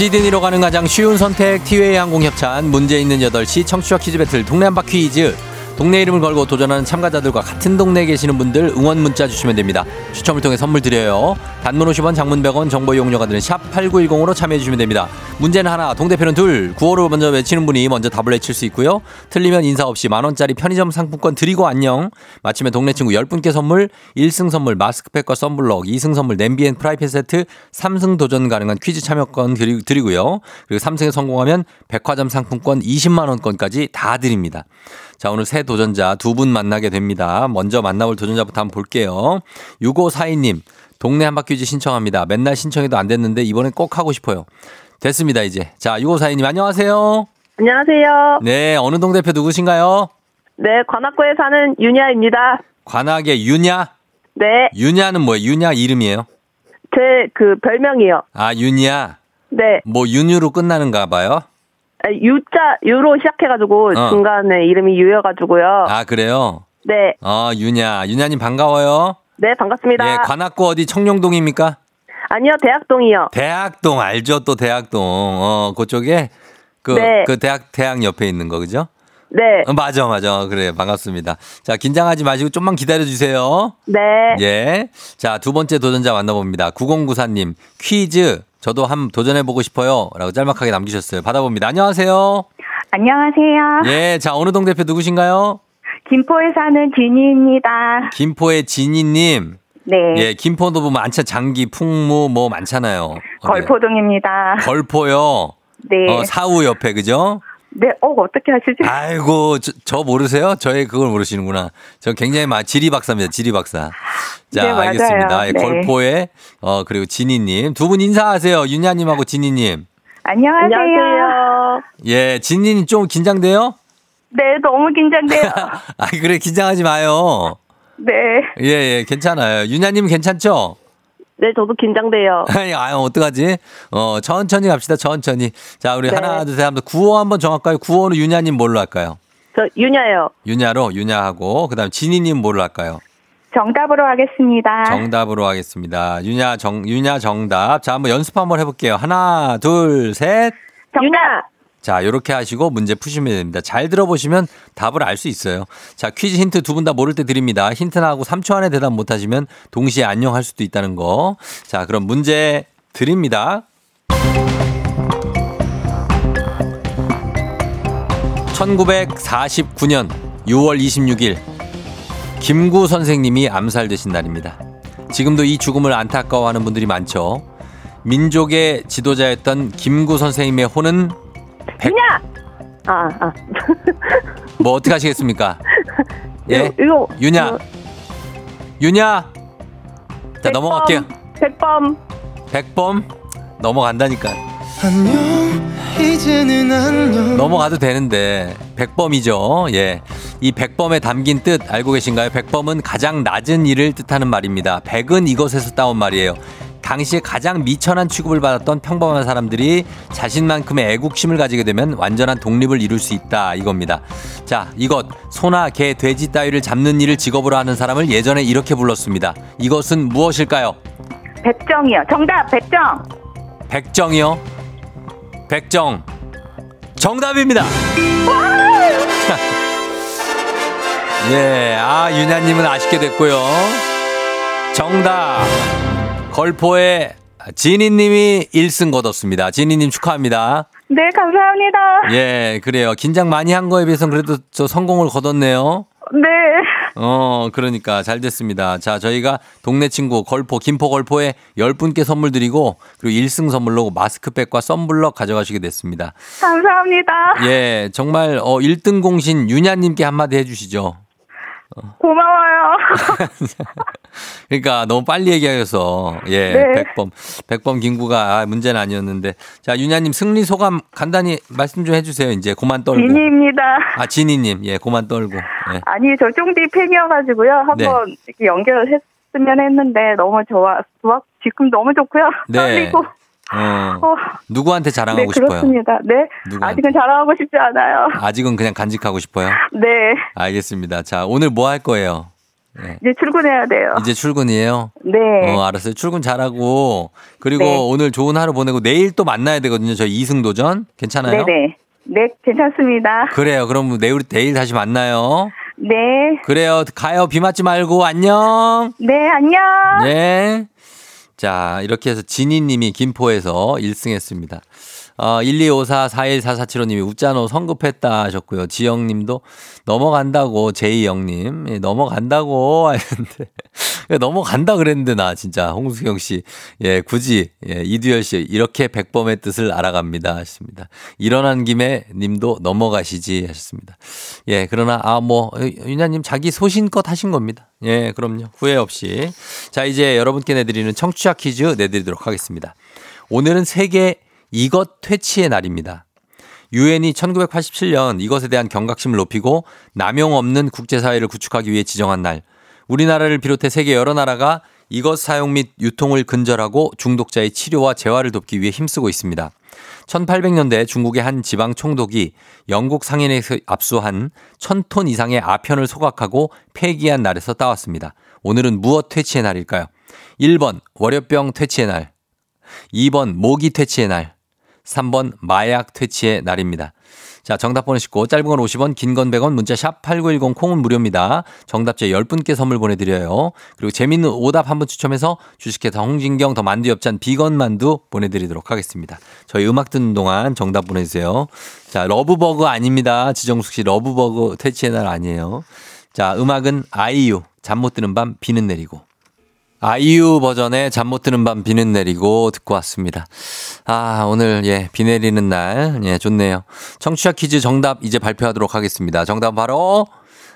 시드니로 가는 가장 쉬운 선택 티웨이 항공 협찬 문제 있는 8시 청취자 퀴즈 배틀 동네 한바 퀴즈 동네 이름을 걸고 도전하는 참가자들과 같은 동네에 계시는 분들 응원 문자 주시면 됩니다. 추첨을 통해 선물 드려요. 단문 50원 장문 100원 정보 이용료가 드는 샵 8910으로 참여해 주시면 됩니다. 문제는 하나 동대표는 둘 구호를 먼저 외치는 분이 먼저 답을 외칠 수 있고요. 틀리면 인사 없이 만원짜리 편의점 상품권 드리고 안녕 마침에 동네 친구 10분께 선물 1승 선물 마스크팩과 썬블럭 2승 선물 냄비 and 프라이팬 세트 3승 도전 가능한 퀴즈 참여권 드리, 드리고요. 그리고 3승에 성공하면 백화점 상품권 20만원권까지 다 드립니다. 자, 오늘 새 도전자 두 분 만나게 됩니다. 먼저 만나볼 도전자부터 한번 볼게요. 6542님, 동네 한바퀴즈 신청합니다. 맨날 신청해도 안 됐는데 이번엔 꼭 하고 싶어요. 됐습니다, 이제. 자, 6542님, 안녕하세요. 안녕하세요. 네, 어느 동 대표 누구신가요? 네, 관악구에 사는 윤야입니다. 관악의 윤야? 네, 윤야는 뭐예요? 윤야 이름이에요? 제 그 별명이요. 아, 윤야. 네, 뭐 윤유로 끝나는가 봐요? 아, 유자 유로 시작해가지고 어. 중간에 이름이 유여가지고요. 아, 그래요? 네, 어, 윤야. 윤야님 반가워요. 네 반갑습니다. 예, 관악구 어디 청룡동입니까? 아니요, 대학동이요. 대학동 알죠? 또 대학동. 어, 그쪽에 그, 네. 그 대학, 대학 옆에 있는 거, 그죠? 네, 어, 맞아, 맞아. 그래, 반갑습니다. 자, 긴장하지 마시고 좀만 기다려주세요. 네, 예. 자, 두 번째 도전자 만나봅니다. 9094님, 퀴즈, 저도 한번 도전해보고 싶어요. 라고 짤막하게 남기셨어요. 받아봅니다. 안녕하세요. 안녕하세요. 예, 자, 어느 동 대표 누구신가요? 김포에 사는 진희입니다. 김포의 진희님. 네, 예, 김포도 보면 많잖아. 장기, 풍무, 뭐 많잖아요. 걸포동입니다. 걸포요. 네. 어, 사우 옆에 그죠? 네, 어, 어떻게 하시지? 아이고 저, 저 모르세요? 저의 그걸 모르시는구나. 저 굉장히 막 지리 박사입니다. 지리 박사. 자 네, 맞아요. 알겠습니다. 예, 네. 걸포에 어 그리고 진희님 두 분 인사하세요. 윤야님하고 진희님. 안녕하세요. 예, 진희님 좀 긴장돼요? 네, 너무 긴장돼요. 아 그래 긴장하지 마요. 네. 예, 예, 괜찮아요. 윤야님 괜찮죠? 네, 저도 긴장돼요. 아니, 아유, 어떡하지? 어, 천천히 갑시다, 천천히. 자, 우리 네. 하나, 둘, 셋 하면 구호 한번 정할까요? 구호는 윤야님 뭘로 할까요? 저 윤야요. 윤야로, 윤야하고, 그 다음 진희님 뭘로 할까요? 정답으로 하겠습니다. 정답으로 하겠습니다. 윤야 정, 윤야 정답. 자, 한번 연습 한번 해볼게요. 하나, 둘, 셋. 윤야. 자, 요렇게 하시고 문제 푸시면 됩니다. 잘 들어보시면 답을 알 수 있어요. 자, 퀴즈 힌트 두 분 다 모를 때 드립니다. 힌트 나하고 3초 안에 대답 못 하시면 동시에 안녕 할 수도 있다는 거. 자, 그럼 문제 드립니다. 1949년 6월 26일 김구 선생님이 암살되신 날입니다. 지금도 이 죽음을 안타까워하는 분들이 많죠. 민족의 지도자였던 김구 선생님의 혼은 백- 윤야. 아, 아. 뭐 어떻게 하시겠습니까? 예, 이거 윤야, 윤야. 자 넘어갈게요. 백범. 백범 넘어간다니까. 안녕 이제는 안녕 넘어가도 되는데 백범이죠. 예. 이 백범에 담긴 뜻 알고 계신가요? 백범은 가장 낮은 일을 뜻하는 말입니다. 백은 이것에서 따온 말이에요. 당시에 가장 미천한 취급을 받았던 평범한 사람들이 자신만큼의 애국심을 가지게 되면 완전한 독립을 이룰 수 있다 이겁니다. 자, 이것 소나 개, 돼지 따위를 잡는 일을 직업으로 하는 사람을 예전에 이렇게 불렀습니다. 이것은 무엇일까요? 백정이요. 정답 백정. 백정이요. 백정. 정답입니다. 예, 아, 윤야님은 아쉽게 됐고요. 정답. 걸포의 지니님이 1승 거뒀습니다. 지니님 축하합니다. 네, 감사합니다. 예, 그래요. 긴장 많이 한 거에 비해서는 그래도 저 성공을 거뒀네요. 네. 어, 그러니까 잘 됐습니다. 자, 저희가 동네 친구 걸포, 김포 걸포에 10분께 선물 드리고 그리고 1승 선물로 마스크팩과 썬블럭 가져가시게 됐습니다. 감사합니다. 예, 정말 어 1등 공신 윤야 님께 한마디 해 주시죠. 고마워요. 그러니까 너무 빨리 얘기하셔서 예, 네. 백범 백범 김구가 아, 문제는 아니었는데 자 윤야님 승리 소감 간단히 말씀 좀 해주세요. 이제 고만 떨고 진희입니다. 아 진희님 예 고만 떨고 예. 아니, 저 쫑디 팬이어가지고요. 한번 이렇게 연결을 했으면 했는데 너무 좋아, 좋아, 지금 너무 좋고요. 네. 떨리고. 어, 어, 누구한테 네, 자랑하고 싶어요? 그렇습니다. 네. 누구한테? 아직은 자랑하고 싶지 않아요. 아직은 그냥 간직하고 싶어요. 네. 알겠습니다. 자 오늘 뭐 할 거예요? 예. 이제 출근해야 돼요. 이제 출근이에요. 네. 어, 알았어요. 출근 잘하고 그리고 네. 오늘 좋은 하루 보내고 내일 또 만나야 되거든요. 저희 이승 도전 괜찮아요? 네네. 네, 괜찮습니다. 그래요. 그럼 내일 내일 다시 만나요. 네. 그래요. 가요. 비 맞지 말고 안녕. 네, 안녕. 네. 자, 이렇게 해서 진희님이 김포에서 1승 했습니다. 어, 1254-414475님이 웃자노 성급했다 하셨고요. 지영님도 넘어간다고, 제이영님. 예, 넘어간다고 하셨는데. 넘어간다 그랬는데, 나 진짜. 홍수경 씨. 예, 굳이, 예, 이두열 씨. 이렇게 백범의 뜻을 알아갑니다. 하셨습니다. 일어난 김에 님도 넘어가시지 하셨습니다. 예, 그러나, 아, 뭐, 윤아님 자기 소신껏 하신 겁니다. 예, 그럼요. 후회 없이. 자, 이제 여러분께 내드리는 청취자 퀴즈 내드리도록 하겠습니다. 오늘은 세계 이것 퇴치의 날입니다. 유엔이 1987년 이것에 대한 경각심을 높이고 남용 없는 국제사회를 구축하기 위해 지정한 날. 우리나라를 비롯해 세계 여러 나라가 이것 사용 및 유통을 근절하고 중독자의 치료와 재활을 돕기 위해 힘쓰고 있습니다. 1800년대 중국의 한 지방 총독이 영국 상인에서 압수한 1000톤 이상의 아편을 소각하고 폐기한 날에서 따왔습니다. 오늘은 무엇 퇴치의 날일까요? 1번 월요병 퇴치의 날, 2번 모기 퇴치의 날, 3번 마약 퇴치의 날입니다. 자, 정답 보내시고 짧은 건 50원, 긴 건 100원, 문자 샵 8910 콩은 무료입니다. 정답자 10분께 선물 보내드려요. 그리고 재밌는 오답 한 분 추첨해서 주식회사 홍진경 더 만두 엽찬 비건 만두 보내드리도록 하겠습니다. 저희 음악 듣는 동안 정답 보내주세요. 자, 러브버그 아닙니다. 지정숙 씨 러브버그 퇴치의 날 아니에요. 자, 음악은 아이유 잠 못 드는 밤 비는 내리고. 아이유 버전의 잠 못 드는 밤 비는 내리고 듣고 왔습니다. 아, 오늘 예, 비 내리는 날. 예, 좋네요. 청취자 퀴즈 정답 이제 발표하도록 하겠습니다. 정답 바로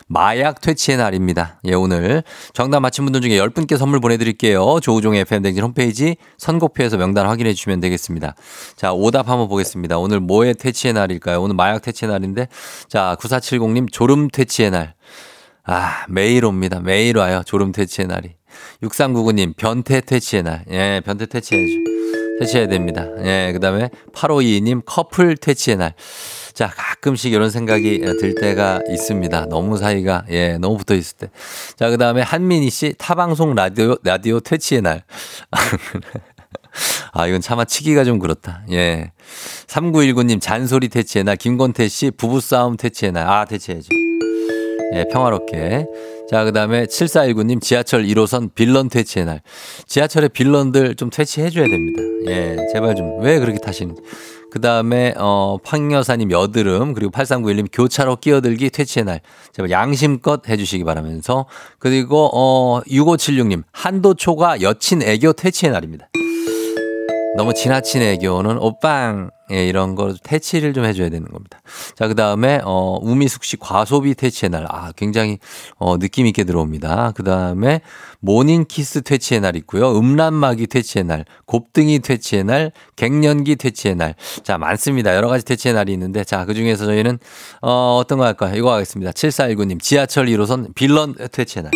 마약 퇴치의 날입니다. 예, 오늘 정답 맞힌 분들 중에 10분께 선물 보내드릴게요. 조우종의 FM댕진 홈페이지 선곡표에서 명단 확인해 주시면 되겠습니다. 자, 오답 한번 보겠습니다. 오늘 뭐의 퇴치의 날일까요? 오늘 마약 퇴치의 날인데, 자, 9470님 졸음 퇴치의 날. 아, 매일 옵니다. 매일 와요. 졸음 퇴치의 날이. 6399님, 변태 퇴치의 날. 예, 변태 퇴치해야죠. 퇴치해야 됩니다. 예, 그 다음에 8522님, 커플 퇴치의 날. 자, 가끔씩 이런 생각이 들 때가 있습니다. 너무 사이가, 예, 너무 붙어 있을 때. 자, 그 다음에 한민희 씨, 타방송 라디오, 라디오 퇴치의 날. 아, 이건 차마 치기가 좀 그렇다. 예. 3919님, 잔소리 퇴치의 날. 김건태 씨, 부부싸움 퇴치의 날. 아, 퇴치해야죠. 예, 평화롭게. 자, 그 다음에 7419님 지하철 1호선 빌런 퇴치의 날. 지하철의 빌런들 좀 퇴치해줘야 됩니다. 예, 제발 좀. 왜 그렇게 타시는지. 그 다음에, 어, 팡여사님 여드름, 그리고 8391님 교차로 끼어들기 퇴치의 날. 제발 양심껏 해주시기 바라면서. 그리고, 어, 6576님 한도초가 여친 애교 퇴치의 날입니다. 너무 지나친 애교는 오빵 예, 이런 거 퇴치를 좀 해줘야 되는 겁니다. 자, 그 다음에, 어, 우미숙 씨 과소비 퇴치의 날. 아, 굉장히, 어, 느낌 있게 들어옵니다. 그 다음에 모닝키스 퇴치의 날 있고요. 음란마귀 퇴치의 날, 곱등이 퇴치의 날, 갱년기 퇴치의 날. 자, 많습니다. 여러 가지 퇴치의 날이 있는데, 자, 그 중에서 저희는, 어, 어떤 거 할까요? 이거 하겠습니다. 7419님, 지하철 1호선 빌런 퇴치의 날.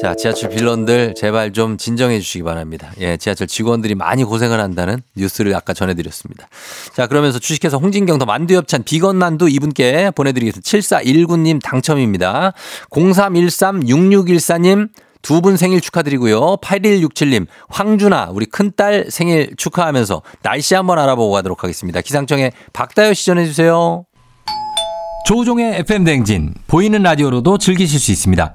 자, 지하철 빌런들 제발 좀 진정해 주시기 바랍니다. 예, 지하철 직원들이 많이 고생을 한다는 뉴스를 아까 전해드렸습니다. 자, 그러면서 주식회사 홍진경 더 만두엽찬 비건 만두 이분께 보내드리겠습니다. 7419님 당첨입니다. 03136614님 두 분 생일 축하드리고요. 8167님, 황준아, 우리 큰딸 생일 축하하면서 날씨 한번 알아보고 가도록 하겠습니다. 기상청에 박다효 씨 전해주세요. 조우종의 FM대행진, 보이는 라디오로도 즐기실 수 있습니다.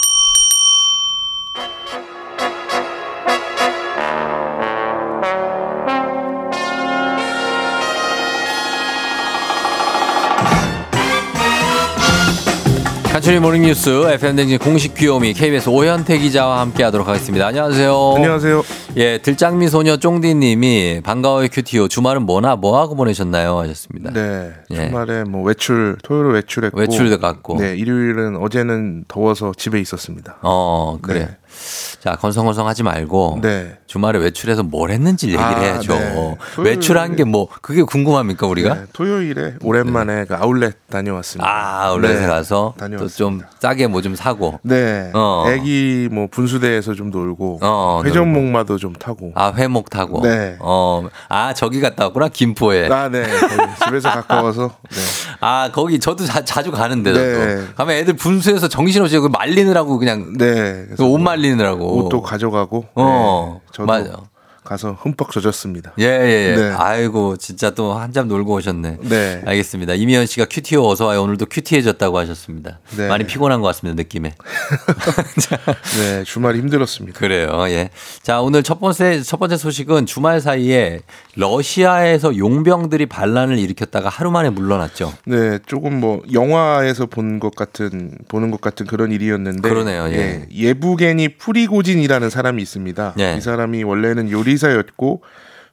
간추린 morning뉴스 FM 댕진 공식 귀요미 KBS 오현태 기자와 함께하도록 하겠습니다. 안녕하세요. 안녕하세요. 예, 들장미 소녀 쫑디님이 반가워요 cutie 오 주말은 뭐나 뭐 하고 보내셨나요 하셨습니다. 네. 예. 주말에 뭐 외출, 토요일 외출했고. 외출도 갔고. 네. 일요일은 어제는 더워서 집에 있었습니다. 어 그래. 네. 자 건성건성하지 말고 네. 주말에 외출해서 뭘 했는지 얘기를 아, 해야죠. 네. 외출한 게 뭐 그게 궁금합니까 우리가? 네, 토요일에 오랜만에 그 아울렛 다녀왔습니다. 아 원래 네, 가서 또. 좀 싸게 뭐 좀 사고. 네. 어. 애기 뭐 분수대에서 좀 놀고 어, 회전목마도 좀 타고. 아 회목 타고. 네. 어 아 저기 갔다 왔구나 김포에. 아, 네. 집에서 가까워서. 네. 아 거기 저도 자, 주 가는데 저도. 네. 가면 애들 분수에서 정신없이 그 말리느라고 그냥 네. 그래서 그옷 뭐 말리 느라고. 옷도 가져가고. 어 네. 맞아. 가서 흠뻑 젖었습니다. 예, 예, 예. 네. 아이고, 진짜 또 한참 놀고 오셨네. 네. 알겠습니다. 이미연 씨가 큐티오 어서와요. 오늘도 큐티해졌다고 하셨습니다. 네. 많이 피곤한 것 같습니다, 느낌에. 네. 주말 힘들었습니다. 그래요, 예. 자, 오늘 첫 번째, 첫 번째 소식은 주말 사이에 러시아에서 용병들이 반란을 일으켰다가 하루 만에 물러났죠. 네, 조금 뭐 영화에서 본 것 같은 보는 것 같은 그런 일이었는데 그러네요, 예. 예브게니 프리고진이라는 사람이 있습니다. 예. 이 사람이 원래는 요리사였고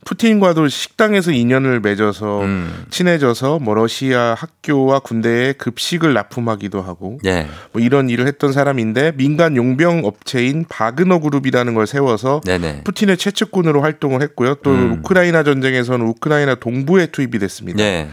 푸틴과도 식당에서 인연을 맺어서 음. 친해져서 뭐 러시아 학교와 군대에 급식을 납품하기도 하고 예. 뭐 이런 일을 했던 사람인데 민간 용병 업체인 바그너 그룹이라는 걸 세워서 네네. 푸틴의 최측근으로 활동을 했고요. 또 음. 우크라이나 전쟁에서는 우크라이나 동부에 투입이 됐습니다. 예.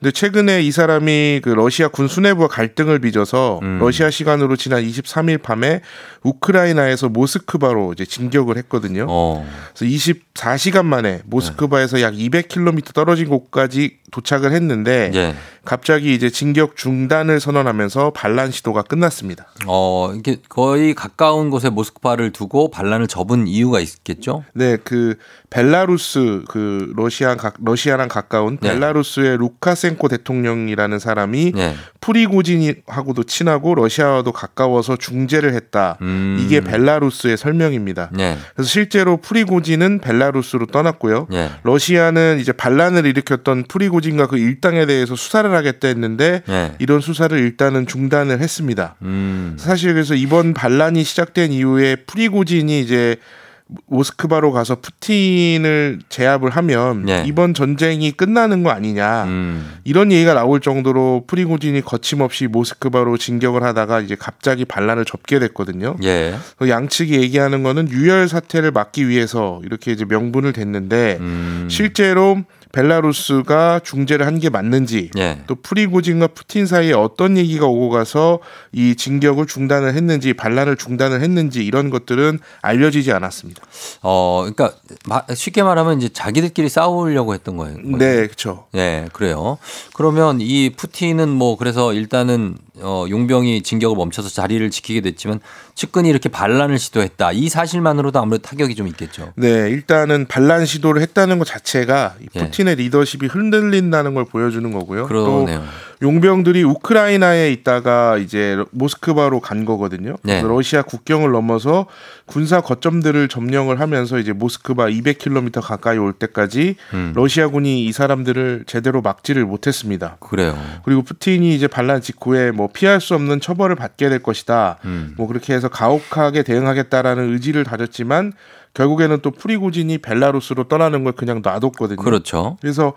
근데 최근에 이 사람이 그 러시아 군 수뇌부와 갈등을 빚어서 음. 러시아 시간으로 지난 23일 밤에 우크라이나에서 모스크바로 이제 진격을 했거든요. 어. 그래서 24시간 만에 모스크바에서 약 200km 떨어진 곳까지 도착을 했는데 예. 갑자기 이제 진격 중단을 선언하면서 반란 시도가 끝났습니다. 어, 이게 거의 가까운 곳에 모스크바를 두고 반란을 접은 이유가 있겠죠? 네, 그 벨라루스 그 러시아 가- 러시아랑 가까운 네. 벨라루스의 루카센 포로셴코 대통령이라는 사람이 예. 프리고진하고도 친하고 러시아와도 가까워서 중재를 했다. 음. 이게 벨라루스의 설명입니다. 예. 그래서 실제로 프리고진은 벨라루스로 떠났고요. 예. 러시아는 이제 반란을 일으켰던 프리고진과 그 일당에 대해서 수사를 하겠다 했는데 예. 이런 수사를 일단은 중단을 했습니다. 음. 사실 그래서 이번 반란이 시작된 이후에 프리고진이 이제 모스크바로 가서 푸틴을 제압을 하면 예. 이번 전쟁이 끝나는 거 아니냐 음. 이런 얘기가 나올 정도로 프리고진이 거침없이 모스크바로 진격을 하다가 이제 갑자기 반란을 접게 됐거든요. 예. 그 양측이 얘기하는 거는 유혈 사태를 막기 위해서 이렇게 이제 명분을 댔는데 음. 실제로 벨라루스가 중재를 한 게 맞는지 예. 또 프리고진과 푸틴 사이에 어떤 얘기가 오고 가서 이 진격을 중단을 했는지 반란을 중단을 했는지 이런 것들은 알려지지 않았습니다. 어, 그러니까 마- 쉽게 말하면 이제 자기들끼리 싸우려고 했던 거예요. 네, 그렇죠. 예, 그래요. 그러면 이 푸틴은 뭐 그래서 일단은 어, 용병이 진격을 멈춰서 자리를 지키게 됐지만 측근이 이렇게 반란을 시도했다. 이 사실만으로도 아무래도 타격이 좀 있겠죠. 네, 일단은 반란 시도를 했다는 것 자체가 이 예. 푸틴의 리더십이 흔들린다는 걸 보여주는 거고요. 그러네요. 또 용병들이 우크라이나에 있다가 이제 모스크바로 간 거거든요. 네. 러시아 국경을 넘어서 군사 거점들을 점령을 하면서 이제 모스크바 200km 가까이 올 때까지 음. 러시아군이 이 사람들을 제대로 막지를 못했습니다. 그래요. 그리고 푸틴이 이제 반란 직후에 뭐 피할 수 없는 처벌을 받게 될 것이다. 음. 뭐 그렇게 해서 가혹하게 대응하겠다라는 의지를 다졌지만 결국에는 또 프리고진이 벨라루스로 떠나는 걸 그냥 놔뒀거든요. 그렇죠. 그래서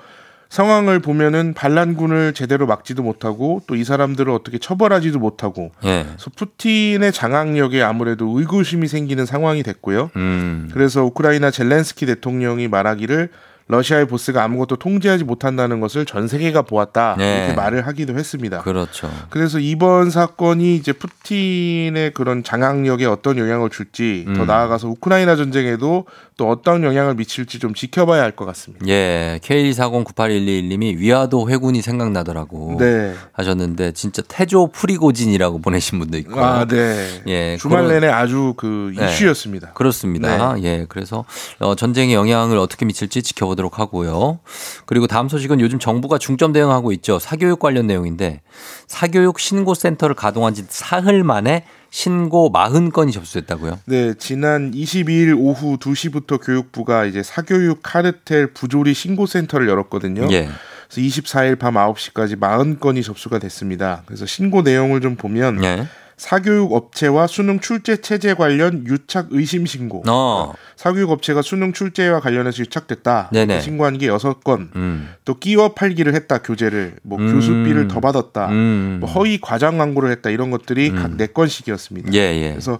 상황을 보면은 반란군을 제대로 막지도 못하고 또 이 사람들을 어떻게 처벌하지도 못하고 예. 그래서 푸틴의 장악력에 아무래도 의구심이 생기는 상황이 됐고요. 음. 그래서 우크라이나 젤렌스키 대통령이 말하기를 러시아의 보스가 아무것도 통제하지 못한다는 것을 전 세계가 보았다 네. 이렇게 말을 하기도 했습니다. 그렇죠. 그래서 이번 사건이 이제 푸틴의 그런 장악력에 어떤 영향을 줄지 더 음. 나아가서 우크라이나 전쟁에도 또 어떤 영향을 미칠지 좀 지켜봐야 할 것 같습니다. 예. K1409811님이 위화도 회군이 생각나더라고. 네. 하셨는데 진짜 태조 프리고진이라고 보내신 분도 있고. 아, 네. 예. 주말 그런- 내내 아주 그 네. 이슈였습니다. 그렇습니다. 예. 그래서 어, 전쟁의 영향을 어떻게 미칠지 지켜보도록 하고요. 그리고 다음 소식은 요즘 정부가 중점 대응하고 있죠. 사교육 관련 내용인데 사교육 신고 센터를 가동한 지 사흘 만에 신고 40건이 접수됐다고요. 네, 지난 22일 오후 2시부터 교육부가 이제 사교육 카르텔 부조리 신고센터를 열었거든요. 예. 그래서 24일 밤 9시까지 40건이 접수가 됐습니다. 그래서 신고 내용을 좀 보면 예. 사교육 업체와 수능 출제 체제 관련 유착 의심 신고. 어. 사교육 업체가 수능 출제와 관련해서 유착됐다. 네네. 신고한 게 6건. 음. 또 끼워 팔기를 했다. 교재를. 뭐 음. 교수비를 더 받았다. 음. 뭐 허위 과장 광고를 했다. 이런 것들이 음. 각 4건씩이었습니다. 예, 예. 그래서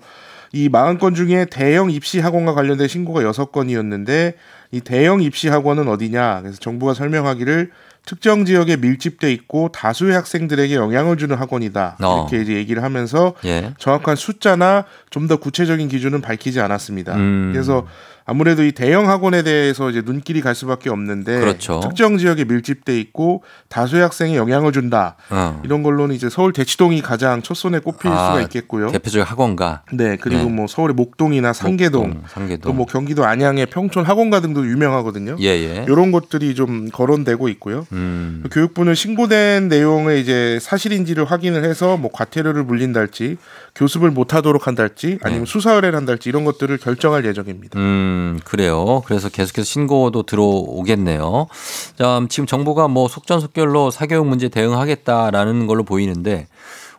이 40건 중에 대형 입시 학원과 관련된 신고가 6건이었는데 이 대형 입시 학원은 어디냐? 그래서 정부가 설명하기를 특정 지역에 밀집돼 있고 다수의 학생들에게 영향을 주는 학원이다. 어. 이렇게 이제 얘기를 하면서 예. 정확한 숫자나 좀 더 구체적인 기준은 밝히지 않았습니다. 음. 그래서 아무래도 이 대형 학원에 대해서 이제 눈길이 갈 수밖에 없는데 그렇죠. 특정 지역에 밀집돼 있고 다수의 학생에 영향을 준다. 어. 이런 걸로는 이제 서울 대치동이 가장 첫 손에 꼽힐 아, 수가 있겠고요. 대표적 학원가 네, 그리고 네. 뭐 서울의 목동이나 상계동, 목동, 상계동. 또 뭐 경기도 안양의 평촌 학원가 등도 유명하거든요. 예, 예. 이런 것들이 좀 거론되고 있고요. 음. 교육부는 신고된 내용을 이제 사실인지를 확인을 해서 뭐 과태료를 물린달지 교습을 못하도록 한달지 아니면 수사 의뢰를 한달지 이런 것들을 결정할 예정입니다. 네. 음, 그래요. 그래서 계속해서 신고도 들어오겠네요. 자, 지금 정부가 뭐 속전속결로 사교육 문제 대응하겠다라는 걸로 보이는데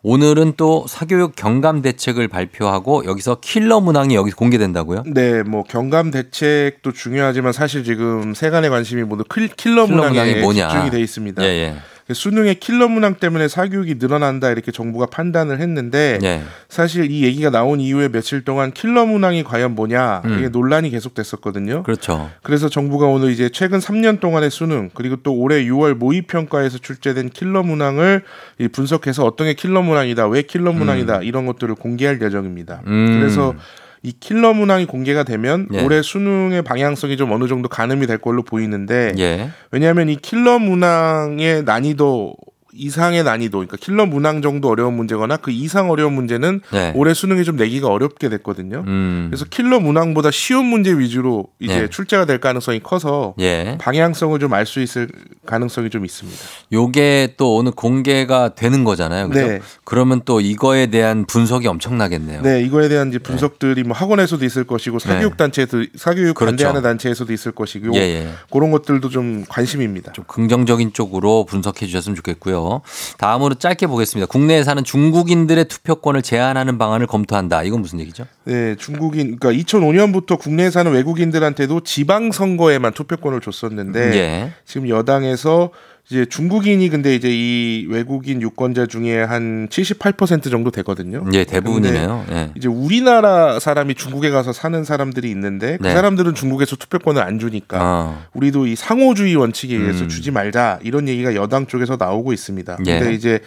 오늘은 또 사교육 경감 대책을 발표하고 여기서 킬러 문항이 여기 공개된다고요? 네, 뭐 경감 대책도 중요하지만 사실 지금 세간의 관심이 모두 킬, 킬러, 킬러 문항이 문항에 뭐냐? 집중이 돼 있습니다. 예, 예. 수능의 킬러 문항 때문에 사교육이 늘어난다 이렇게 정부가 판단을 했는데 예. 사실 이 얘기가 나온 이후에 며칠 동안 킬러 문항이 과연 뭐냐 음. 이게 논란이 계속됐었거든요. 그렇죠. 그래서 정부가 오늘 이제 최근 3년 동안의 수능 그리고 또 올해 6월 모의 평가에서 출제된 킬러 문항을 이 분석해서 어떤 게 킬러 문항이다, 왜 킬러 문항이다 이런 것들을 공개할 예정입니다. 음. 그래서 이 킬러 문항이 공개가 되면 예. 올해 수능의 방향성이 좀 어느 정도 가늠이 될 걸로 보이는데 예. 왜냐하면 이 킬러 문항의 난이도 이상의 난이도, 그러니까 킬러 문항 정도 어려운 문제거나 그 이상 어려운 문제는 네. 올해 수능에 좀 내기가 어렵게 됐거든요. 음. 그래서 킬러 문항보다 쉬운 문제 위주로 이제 네. 출제가 될 가능성이 커서 예. 방향성을 좀 알 수 있을 가능성이 좀 있습니다. 요게 또 오늘 공개가 되는 거잖아요. 그죠? 네. 그러면 또 이거에 대한 분석이 엄청나겠네요. 네, 이거에 대한 이제 분석들이 뭐 학원에서도 있을 것이고 사교육 단체에서 사교육 네. 그렇죠. 반대하는 단체에서도 있을 것이고 예, 예. 그런 것들도 좀 관심입니다. 좀 긍정적인 쪽으로 분석해 주셨으면 좋겠고요. 다음으로 짧게 보겠습니다. 국내에 사는 중국인들의 투표권을 제한하는 방안을 검토한다. 이건 무슨 얘기죠? 네, 중국인 그러니까 2005년부터 국내에 사는 외국인들한테도 지방 선거에만 투표권을 줬었는데 예. 지금 여당에서 이제 중국인이 근데 이제 이 외국인 유권자 중에 한 78% 정도 되거든요. 예, 대부분이네요. 예. 이제 우리나라 사람이 중국에 가서 사는 사람들이 있는데 그 네. 사람들은 중국에서 투표권을 안 주니까 어. 우리도 이 상호주의 원칙에 의해서 음. 주지 말자 이런 얘기가 여당 쪽에서 나오고 있습니다. 예. 근데 이제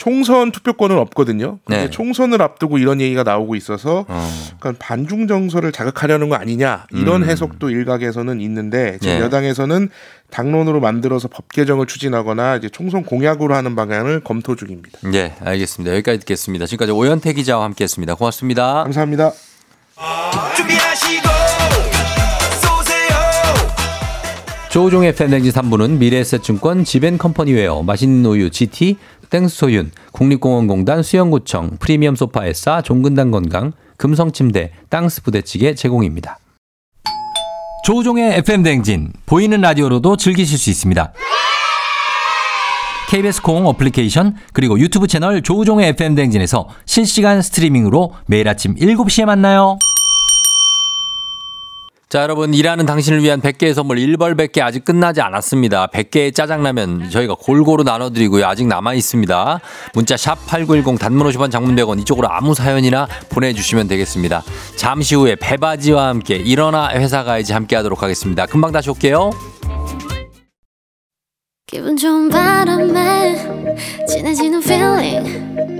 총선 투표권은 없거든요. 근데 네. 총선을 앞두고 이런 얘기가 나오고 있어서 어. 약간 반중 정서를 자극하려는 거 아니냐 이런 음. 해석도 일각에서는 있는데 지금 예. 여당에서는 당론으로 만들어서 법 개정을 추진하거나 이제 총선 공약으로 하는 방향을 검토 중입니다. 예, 알겠습니다. 여기까지 듣겠습니다. 지금까지 오현태 기자와 함께 했습니다. 고맙습니다. 감사합니다. 준비하시고 조우종의 팬댕지 3부는 미래에셋증권 지벤컴퍼니웨어 맛있는 우유 GT 땡스소윤 국립공원공단 수영구청 프리미엄 소파에싸 종근당 건강 금성침대 땅스 부대찌개 제공입니다. 조우종의 FM댕진 보이는 라디오로도 즐기실 수 있습니다. KBS 콩 어플리케이션 그리고 유튜브 채널 조우종의 FM댕진에서 실시간 스트리밍으로 매일 아침 7시에 만나요. 자, 여러분, 일하는 당신을 위한 100개의 선물 1벌 100개 아직 끝나지 않았습니다. 100개의 짜장라면 저희가 골고루 나눠드리고요. 아직 남아있습니다. 문자 샵 8910 단문 50원 장문 100원 이쪽으로 아무 사연이나 보내주시면 되겠습니다. 잠시 후에 배바지와 함께 일어나 회사 가야지 함께 하도록 하겠습니다. 금방 다시 올게요. 기분 좋은 바람에 진해지는 feeling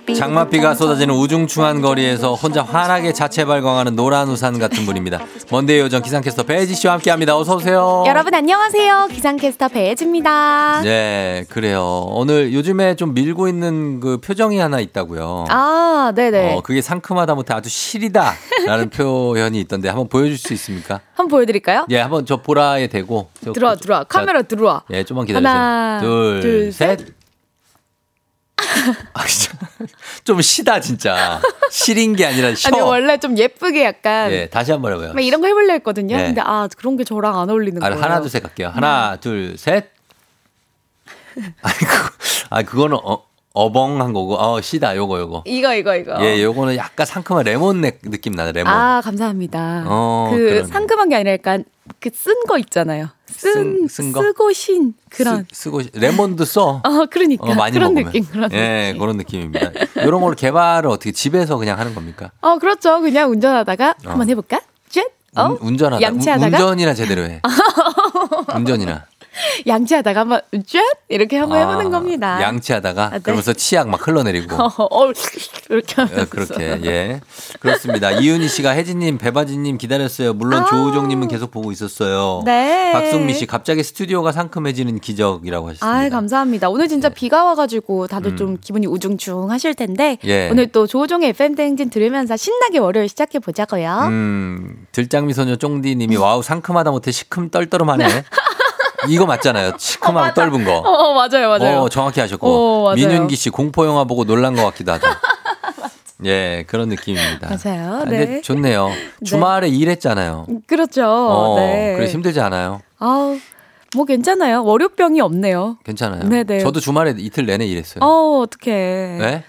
장맛비가 쏟아지는 우중충한 거리에서 혼자 환하게 자체 발광하는 노란 우산 같은 분입니다. 먼데이 요정 기상캐스터 배지 씨와 함께합니다. 어서 오세요. 여러분 안녕하세요. 기상캐스터 배혜지입니다. 네, 그래요. 오늘 요즘에 좀 밀고 있는 그 표정이 하나 있다고요. 아, 네네. 어, 그게 상큼하다 못해 아주 시리다라는 표현이 있던데 한번 보여줄 수 있습니까? 한번 보여드릴까요? 예, 한번 저 보라에 대고 저- 들어와, 들어와. 자, 카메라 들어와. 예, 좀만 기다려주세요. 하나, 둘, 둘, 셋. 아, 진짜. 좀 시다, 진짜. 시린 게 아니라 쉬어. 아니 원래 좀 예쁘게 약간 예, 다시 한번 해봐요. 막 이런 거 해보려 했거든요. 네. 근데 아 그런 게 저랑 안 어울리는 아, 거예요. 하나, 둘, 셋 갈게요. 하나, 둘, 셋. 아니, 그, 아, 그거는 어, 어벙한 거고, 어, 시다, 요거, 요거. 이거 이거 이거. 예, 요거는 약간 상큼한 레몬 넥 느낌 나네, 레몬. 아 감사합니다. 어, 그. 상큼한 게 아니라 약간 그 쓴 거 있잖아요. 쓴, 쓴- 쓴 거? 쓰고 신 그런. 쓰, 고 레몬도 써. 어 그러니까 어, 많이 그런 먹으면. 느낌 그런 예, 느낌. 그런 느낌입니다. 이런 걸 개발을 어떻게 집에서 그냥 하는 겁니까? 어 그렇죠. 그냥 운전하다가 한번 해볼까? 쨉. 어 운, 운전하다. 양치하다가 운, 전이나 제대로 해. 운전이나. 양치하다가 한번 쨉 이렇게 한번 아, 해보는 겁니다. 양치하다가 네. 그러면서 치약 막 흘러내리고. 어, 어, 이렇게 어, 하면서. 그렇게 예 그렇습니다 이은희 씨가 혜진님 배바지님 기다렸어요 물론 아. 조우종님은 계속 보고 있었어요 네. 박승미 씨 갑자기 스튜디오가 상큼해지는 기적이라고 하셨습니다 아 감사합니다. 오늘 진짜 네. 비가 와가지고 다들 음. 좀 기분이 우중충하실 텐데 예. 오늘 또 조종의 FM 대행진 들으면서 신나게 월요일 시작해 보자고요. 음 들장미 소녀 쫑디님이 wow 상큼하다 못해 시큼 떨떠름하네 이거 맞잖아요 시큼하고 떫은 거 어 맞아요 맞아요. 어, 정확히 하셨고 어, 맞아요. 민윤기 씨 공포 영화 보고 놀란 것 같기도 하다. 예, 그런 느낌입니다. 맞아요. 아, 근데 네. 좋네요. 주말에 일했잖아요. 그렇죠. 어, 네. 그래 힘들지 않아요? 아우, 뭐 괜찮아요. 월요병이 없네요. 괜찮아요. 네네. 저도 주말에 이틀 내내 일했어요. 어, 어떡해. 네?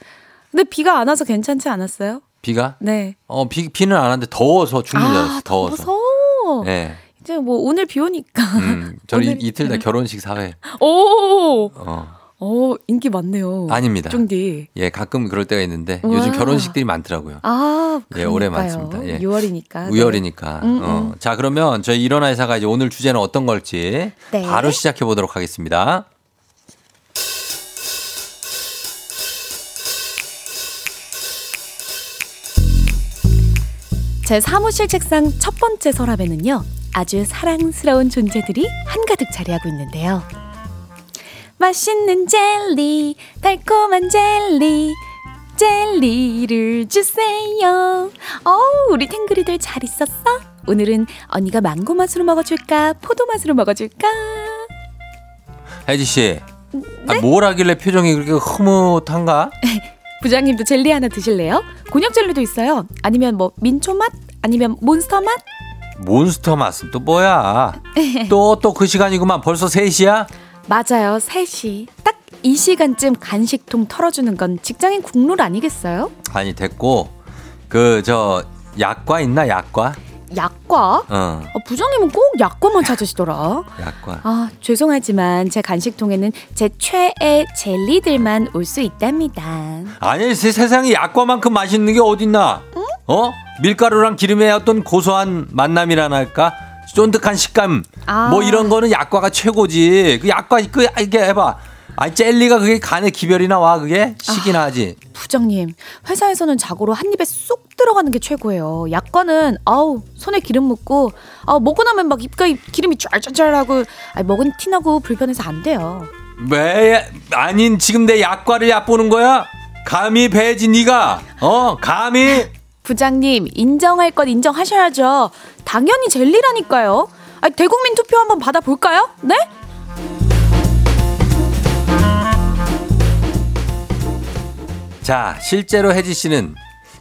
근데 비가 안 와서 괜찮지 않았어요? 비가? 네. 어, 비, 비는 안 왔는데 더워서 죽는 줄 알았어요. 아, 더워서. 더워서. 네. 이제 뭐 오늘 비 오니까. 음, 저는 오늘- 이- 이틀 다 결혼식 사회. 오! 어, 어, 인기 많네요. 아닙니다. 쫑디. 예, 가끔 그럴 때가 있는데 우와. 요즘 결혼식들이 많더라고요. 아, 예, 올해 그러니까요. 많습니다. 예. 6월이니까. 우열이니까. 음, 어. 자, 그러면 저희 일어나 회사가 이제 오늘 주제는 어떤 걸지 네. 바로 시작해 보도록 하겠습니다. 제 사무실 책상 첫 번째 서랍에는요, 아주 사랑스러운 존재들이 한가득 자리하고 있는데요. 맛있는 젤리, 달콤한 젤리, 젤리를 주세요. 어우, 우리 탱그리들 잘 있었어? 오늘은 언니가 망고 맛으로 먹어줄까? 포도 맛으로 먹어줄까? 혜지 씨. 네? 아, 뭘 하길래 표정이 그렇게 흐뭇한가? 부장님도 젤리 하나 드실래요? 곤약 젤리도 있어요. 아니면 뭐 민초 맛? 아니면 몬스터 맛? 몬스터 맛은 또 뭐야? 또 또 그 시간이구만. 벌써 3시야? 맞아요, 3시. 딱 이 시간쯤 간식통 털어주는 건 직장인 국룰 아니겠어요? 아니 됐고 그 저 약과 있나 약과? 약과? 어 어, 부장님은 꼭 약과만 찾으시더라. 약과. 아, 죄송하지만 제 간식통에는 제 최애 젤리들만 올 수 있답니다. 아니 세, 세상에 약과만큼 맛있는 게 어딨나? 어? 밀가루랑 기름의 어떤 고소한 만남이라나 할까? 쫀득한 식감 아. 뭐 이런 거는 약과가 최고지. 그 약과 그 이게 해 봐. 아니 젤리가 그게 간에 기별이 나 와 그게 시기나 하지. 부장님, 회사에서는 자고로 한 입에 쏙 들어가는 게 최고예요. 약과는 아우 손에 기름 묻고 아 먹고 나면 막 입가에 기름이 쩔쩔쩔하고 아, 먹은 티 나고 불편해서 안 돼요. 왜 아닌 지금 내 약과를 얕보는 거야? 감히 배혜지 네가 어 감히 부장님 인정할 건 인정하셔야죠. 당연히 젤리라니까요. 아, 대국민 투표 한번 받아볼까요? 네? 자 실제로 혜지 씨는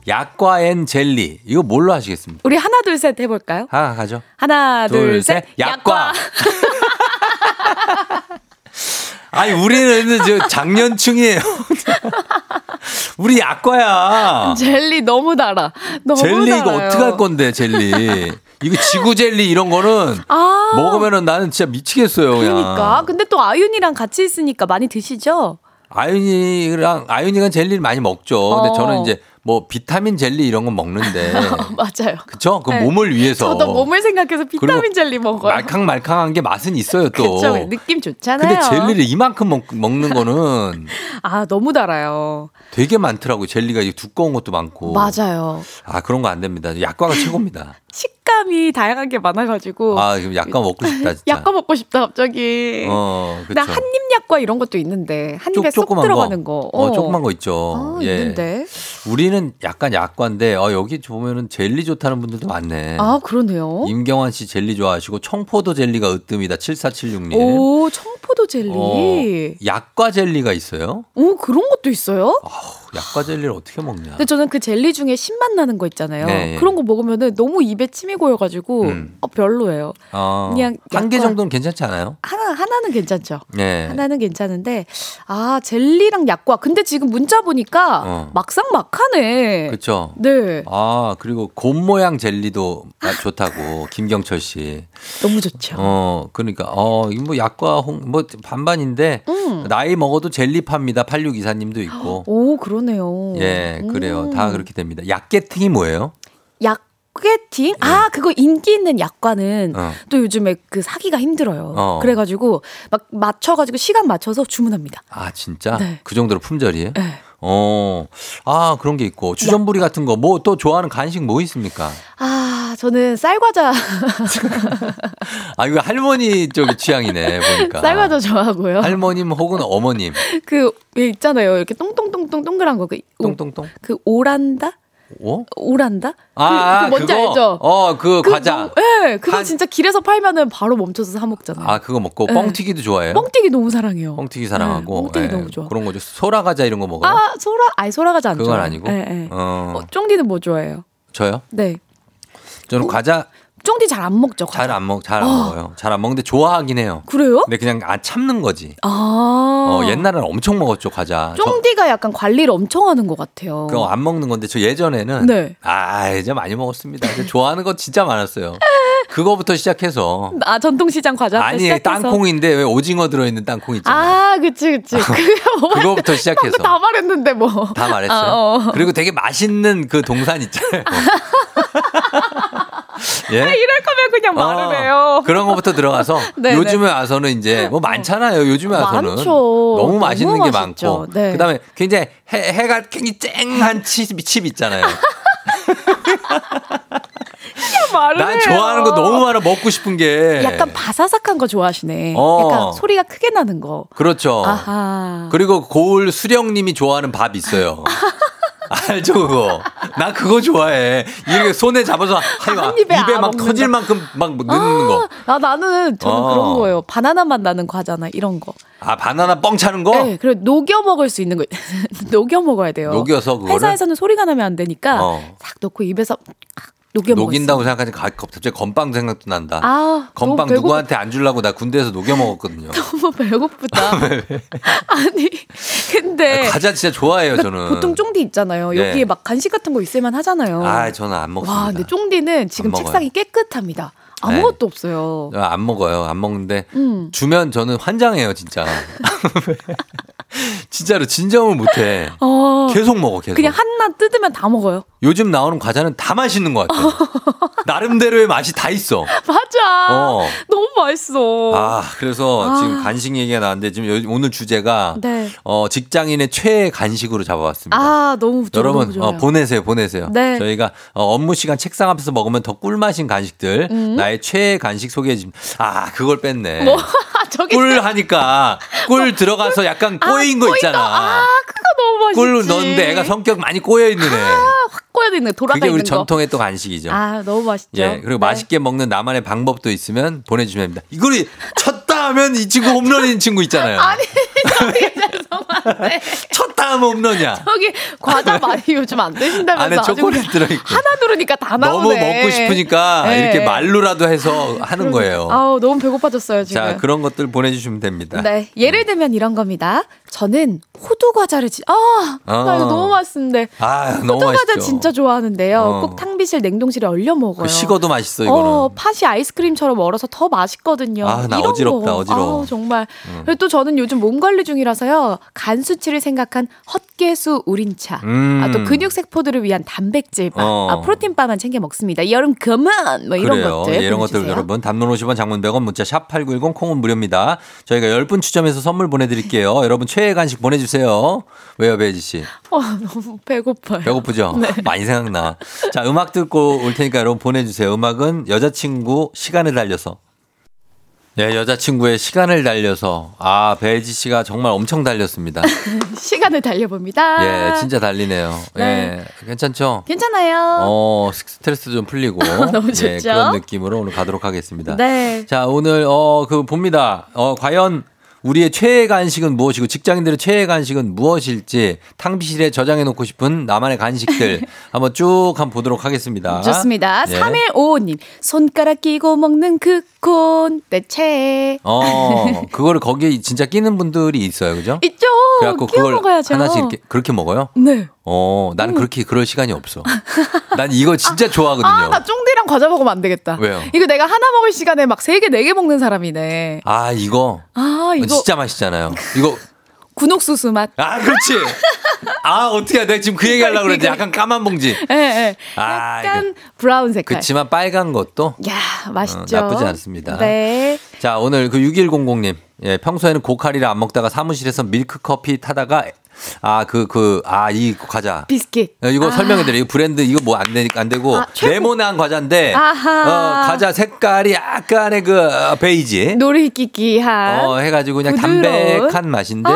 약과 and 젤리 이거 뭘로 하시겠습니까? 우리 하나 둘 셋 해볼까요? 하나 가죠. 하나 둘, 셋. 약과. 아니 우리는 저 장년층이에요. 우리 약과야. 젤리 너무 달아. 너무 젤리 달아요. 이거 어떻게 할 건데 젤리? 이거 지구 젤리 이런 거는 아, 먹으면은 나는 진짜 미치겠어요. 그냥. 그러니까. 근데 또 아윤이랑 같이 있으니까 많이 드시죠? 아윤이랑 아윤이가 젤리를 많이 먹죠. 근데 어. 저는 이제 뭐 비타민 젤리 이런 건 먹는데 맞아요. 그쵸? 그 네. 몸을 위해서 저도 몸을 생각해서 비타민 젤리 먹어요. 말캉말캉한 게 맛은 있어요 또. 그쵸. 느낌 좋잖아요. 근데 젤리를 이만큼 먹, 먹는 거는 아, 너무 달아요. 되게 많더라고요. 젤리가 두꺼운 것도 많고. 맞아요. 아 그런 거 안 됩니다. 약과가 최고입니다. 식감이 다양하게 많아가지고. 아 지금 약과 먹고 싶다 진짜. 약과 먹고 싶다, 갑자기. 어 나. 한입 약과 이런 것도 있는데 한 입에 쏙 들어가는 거. 어, 조그만 거 있죠. 아, 예. 있는데. 우리는 약간 약과인데 어, 여기 보면은 젤리 좋다는 분들도 많네. 아, 그러네요. 임경환 씨 젤리 좋아하시고 청포도 젤리가 으뜸이다 7476님. 오, 청포도 젤리. 어, 약과 젤리가 있어요? 오, 그런 것도 있어요? 약과 젤리를 어떻게 먹냐? 근데 저는 그 젤리 중에 신맛 나는 거 있잖아요. 네. 그런 거 먹으면은 너무 입에 침이 고여가지고 음. 어, 별로예요. 어, 그냥 한 개 정도는 괜찮지 않아요? 하나 하나는 괜찮죠. 네. 하나는 괜찮은데 아 젤리랑 약과. 근데 지금 문자 보니까 어. 막상 막하네. 그렇죠. 네, 아 그리고 곰 모양 젤리도 아, 좋다고 김경철 씨. 너무 좋죠. 어 그러니까 어 이거 뭐 약과 홍 뭐 반반인데 음. 나이 먹어도 젤리 팝니다 8624님도 있고. 오 그 러네요. 예 그래요 음. 다 그렇게 됩니다. 약계팅이 뭐예요? 약게팅? 아 그거 인기 있는 약과는 네. 어. 또 요즘에 그 사기가 힘들어요. 어. 그래가지고 막 맞춰가지고 시간 맞춰서 주문합니다. 아 진짜 네. 그 정도로 품절이에요? 네. 어, 아 그런 게 있고 주전부리 같은 거 뭐 또 좋아하는 간식 뭐 있습니까? 아 저는 쌀과자 아 이거 할머니 쪽의 취향이네 보니까. 쌀과자 좋아하고요. 할머님 혹은 어머님 그 왜 있잖아요. 이렇게 똥똥똥똥 동그란 거. 그, 오- 똥똥똥. 그 오란다? 어? 오란다? 아, 그, 그 뭔지 그거? 알죠? 어, 그, 그 과자. 예, 그거 한- 진짜 길에서 팔면은 바로 멈춰서 사 먹잖아요. 아, 그거 먹고 네. 뻥튀기도 좋아해요. 뻥튀기 너무 사랑해요. 뻥튀기 사랑하고. 네, 뻥튀기 예, 너무 좋아. 그런 거죠. 소라 과자 이런 거 먹어요? 아, 소라, 아니 소라 과자 안 그건 좋아해요. 아니고. 예, 예. 어, 어, 쫑디는 뭐 좋아해요? 저요? 네. 저는 과자 쫑디 잘 안 먹죠? 잘 안 먹, 잘안 어. 먹어요. 잘 안 먹는데 좋아하긴 해요. 그래요? 근데 그냥 안 참는 거지. 아. 어, 옛날에는 엄청 먹었죠, 과자. 저 쫑디가 약간 관리를 엄청 하는 것 같아요. 그거 안 먹는 건데 저 예전에는 네. 아, 이제 많이 먹었습니다. 좋아하는 거 진짜 많았어요. 그거부터 시작해서 아, 전통시장 과자 아니, 시작해서. 땅콩인데 왜 오징어 들어 있는 땅콩 있잖아. 아, 그치, 그치. 뭐. 그거부터 시작해서 다 말했는데 뭐. 다 말했어요. 아, 어. 그리고 되게 맛있는 그 동산 있잖아요. 예? 이럴 거면 그냥 말을 어, 해요. 그런 거부터 들어가서 네, 요즘에 와서는 이제 뭐 많잖아요. 요즘에 와서는 많죠. 너무 맛있는 너무 게. 많고 네. 그다음에 굉장히 해, 해가 굉장히 쨍한 칩, 칩 있잖아요. 난. 좋아하는 거 너무 많아 먹고 싶은 게 약간 바사삭한 거 좋아하시네. 어. 약간 소리가 크게 나는 거. 그렇죠. 아하. 그리고 고을 수령님이 좋아하는 밥 있어요. 알죠 그거. 나 그거 좋아해. 이렇게 손에 잡아서 한한 입에 입에 아 막. 터질 만큼 막 넣는 거. 아, 나는 저는 어. 그런 거예요. 바나나 맛 나는 과자나 이런 거. 아 바나나 뻥 차는 거? 네, 그리고 녹여 먹을 수 있는 거. 녹여 먹어야 돼요. 녹여서 그거를? 회사에서는 소리가 나면 안 되니까 어. 딱 넣고 입에서 녹여. 녹인다고 생각하지 가- 갑자기 건빵 생각도 난다. 아, 건빵 너무 배고- 누구한테 안 주려고 나 군대에서 녹여 먹었거든요. 너무 배고프다. 아니, 근데 과자 진짜 좋아해요 저는. 보통 쫑디 있잖아요. 네. 여기에 막 간식 같은 거 있을만 하잖아요. 아 저는 안 먹습니다. 와, 근데 쫑디는 지금. 책상이 깨끗합니다. 아무것도 없어요. 저안 먹어요. 안 먹는데 음. 주면 저는 환장해요 진짜. 진짜로 진정을 못해. 어, 계속 먹어 계속. 그냥 하나 뜯으면 다 먹어요. 요즘 나오는 과자는 다 맛있는 것 같아. 나름대로의 맛이 다 있어. 맞아. 어. 너무 맛있어. 아 그래서 아. 지금 간식 얘기가 나왔는데 지금 요- 오늘 주제가 네. 어, 직장인의 최애 간식으로 잡아왔습니다. 아, 너무 좋 여러분 너무 좋아요. 어, 보내세요 보내세요. 네. 저희가 어, 업무 시간 책상 앞에서 먹으면 더 꿀맛인 간식들 음. 나의 최애 간식 소개해 주면 아 그걸 뺐네. 뭐 저기 꿀 하니까 꿀 들어가서 약간 꼬인 거 있잖아. 아, 그거 너무 맛있지. 꿀 넣었는데 애가 성격 많이 꼬여 있는 애. 확 꼬여 있는 돌아가 그게 우리 거. 전통의 또 간식이죠. 아, 너무 맛있죠. 예, 그리고 네. 맛있게 먹는 나만의 방법도 있으면 보내주시면 됩니다. 이걸 쳤다 하면 이 친구 홈런인 친구 있잖아요. 아니, 죄송한데. 쳤다 하면 홈런이야. 저기 과자 많이 요즘 안 드신다면서 안에 초콜릿 들어있고. 하나 누르니까 다 나오네. 너무 먹고 싶으니까 네. 이렇게 말로라도 해서 하는 거예요. 아우, 너무 배고파졌어요, 지금. 자, 그런 것들 보내주시면 됩니다. 네. 예를 들면 이런 겁니다. 저는 호두 과자를 지, 아, 나 어. 이거 너무 맛있는데. 아, 너무 호두 과자 맛있죠. 진짜 좋아하는데요. 어. 꼭 탕비실 냉동실에 얼려 먹어요. 그 식어도 맛있어, 이거는. 어, 팥이 아이스크림처럼 얼어서 더 맛있거든요. 아, 나 이런 어지럽다, 거. 어지러워. 아우, 정말. 음. 그리고 또 저는 요즘 몸 관리 중이라서요. 간 수치를 생각한 헛개수 우린차. 음. 아, 또 근육 세포들을 위한 단백질바. 어. 아, 프로틴바만 챙겨 먹습니다. 여름 그만 뭐 이런 그래요. 것들. 예, 이런 것들. 여러분 담론 50원 장문 100원 문자 샵 8910 콩은 무료입니다. 저희가 10분 추첨해서 선물 보내드릴게요. 여러분 최애 간식 보내주세요. 왜요 배지 씨? 어, 너무 배고파요. 배고프죠? 네. 많이 생각나. 자 음악 듣고 올 테니까 여러분 보내주세요. 음악은 여자친구 시간을 달려서. 네, 여자친구의 시간을 달려서. 아, 배지 씨가 정말 엄청 달렸습니다. 시간을 달려봅니다. 예, 진짜 달리네요. 네. 예, 괜찮죠? 괜찮아요. 어, 스트레스 좀 풀리고. 너무 예, 좋죠. 그런 느낌으로 오늘 가도록 하겠습니다. 네. 자, 오늘, 어, 그, 봅니다. 어, 과연 우리의 최애 간식은 무엇이고 직장인들의 최애 간식은 무엇일지 탕비실에 저장해 놓고 싶은 나만의 간식들 한번 쭉 한번 보도록 하겠습니다. 좋습니다. 예. 3155님. 손가락 끼고 먹는 그 콘, 내 최애. 어, 그거를 거기에 진짜 끼는 분들이 있어요. 그죠? 있죠. 그래갖고 끼워 그걸 먹어야죠. 하나씩 이렇게 그렇게 먹어요? 네. 어, 나는 그렇게 그럴 시간이 없어. 난 이거 진짜 좋아하거든요. 아, 나 쫑디랑 과자 먹으면 안 되겠다. 왜요? 이거 내가 하나 먹을 시간에 막 세 개, 네 개 먹는 사람이네. 아, 이거 아, 이거 진짜 맛있잖아요. 이거 군옥수수 맛. 아, 그렇지. 아, 어떻게 해. 내가 지금 그 얘기 하려고 그랬는데 약간 까만 봉지. 예, 예. 아, 약간 브라운 색깔. 그렇지만 빨간 것도 야, 맛있죠. 어, 나쁘지 않습니다. 네. 자, 오늘 그 6100님. 예, 평소에는 고카리를 안 먹다가 사무실에서 밀크 커피 타다가 아, 그, 그, 아, 이 과자. 비스킷. 어, 이거 아. 설명해드려요. 이 브랜드 이거 뭐 안 되니까 안 되고 아. 레모난 과자인데 아하. 어, 과자 색깔이 약간의 그 어, 베이지 노리끼끼한. 어, 해가지고 그냥 부드러운. 담백한 맛인데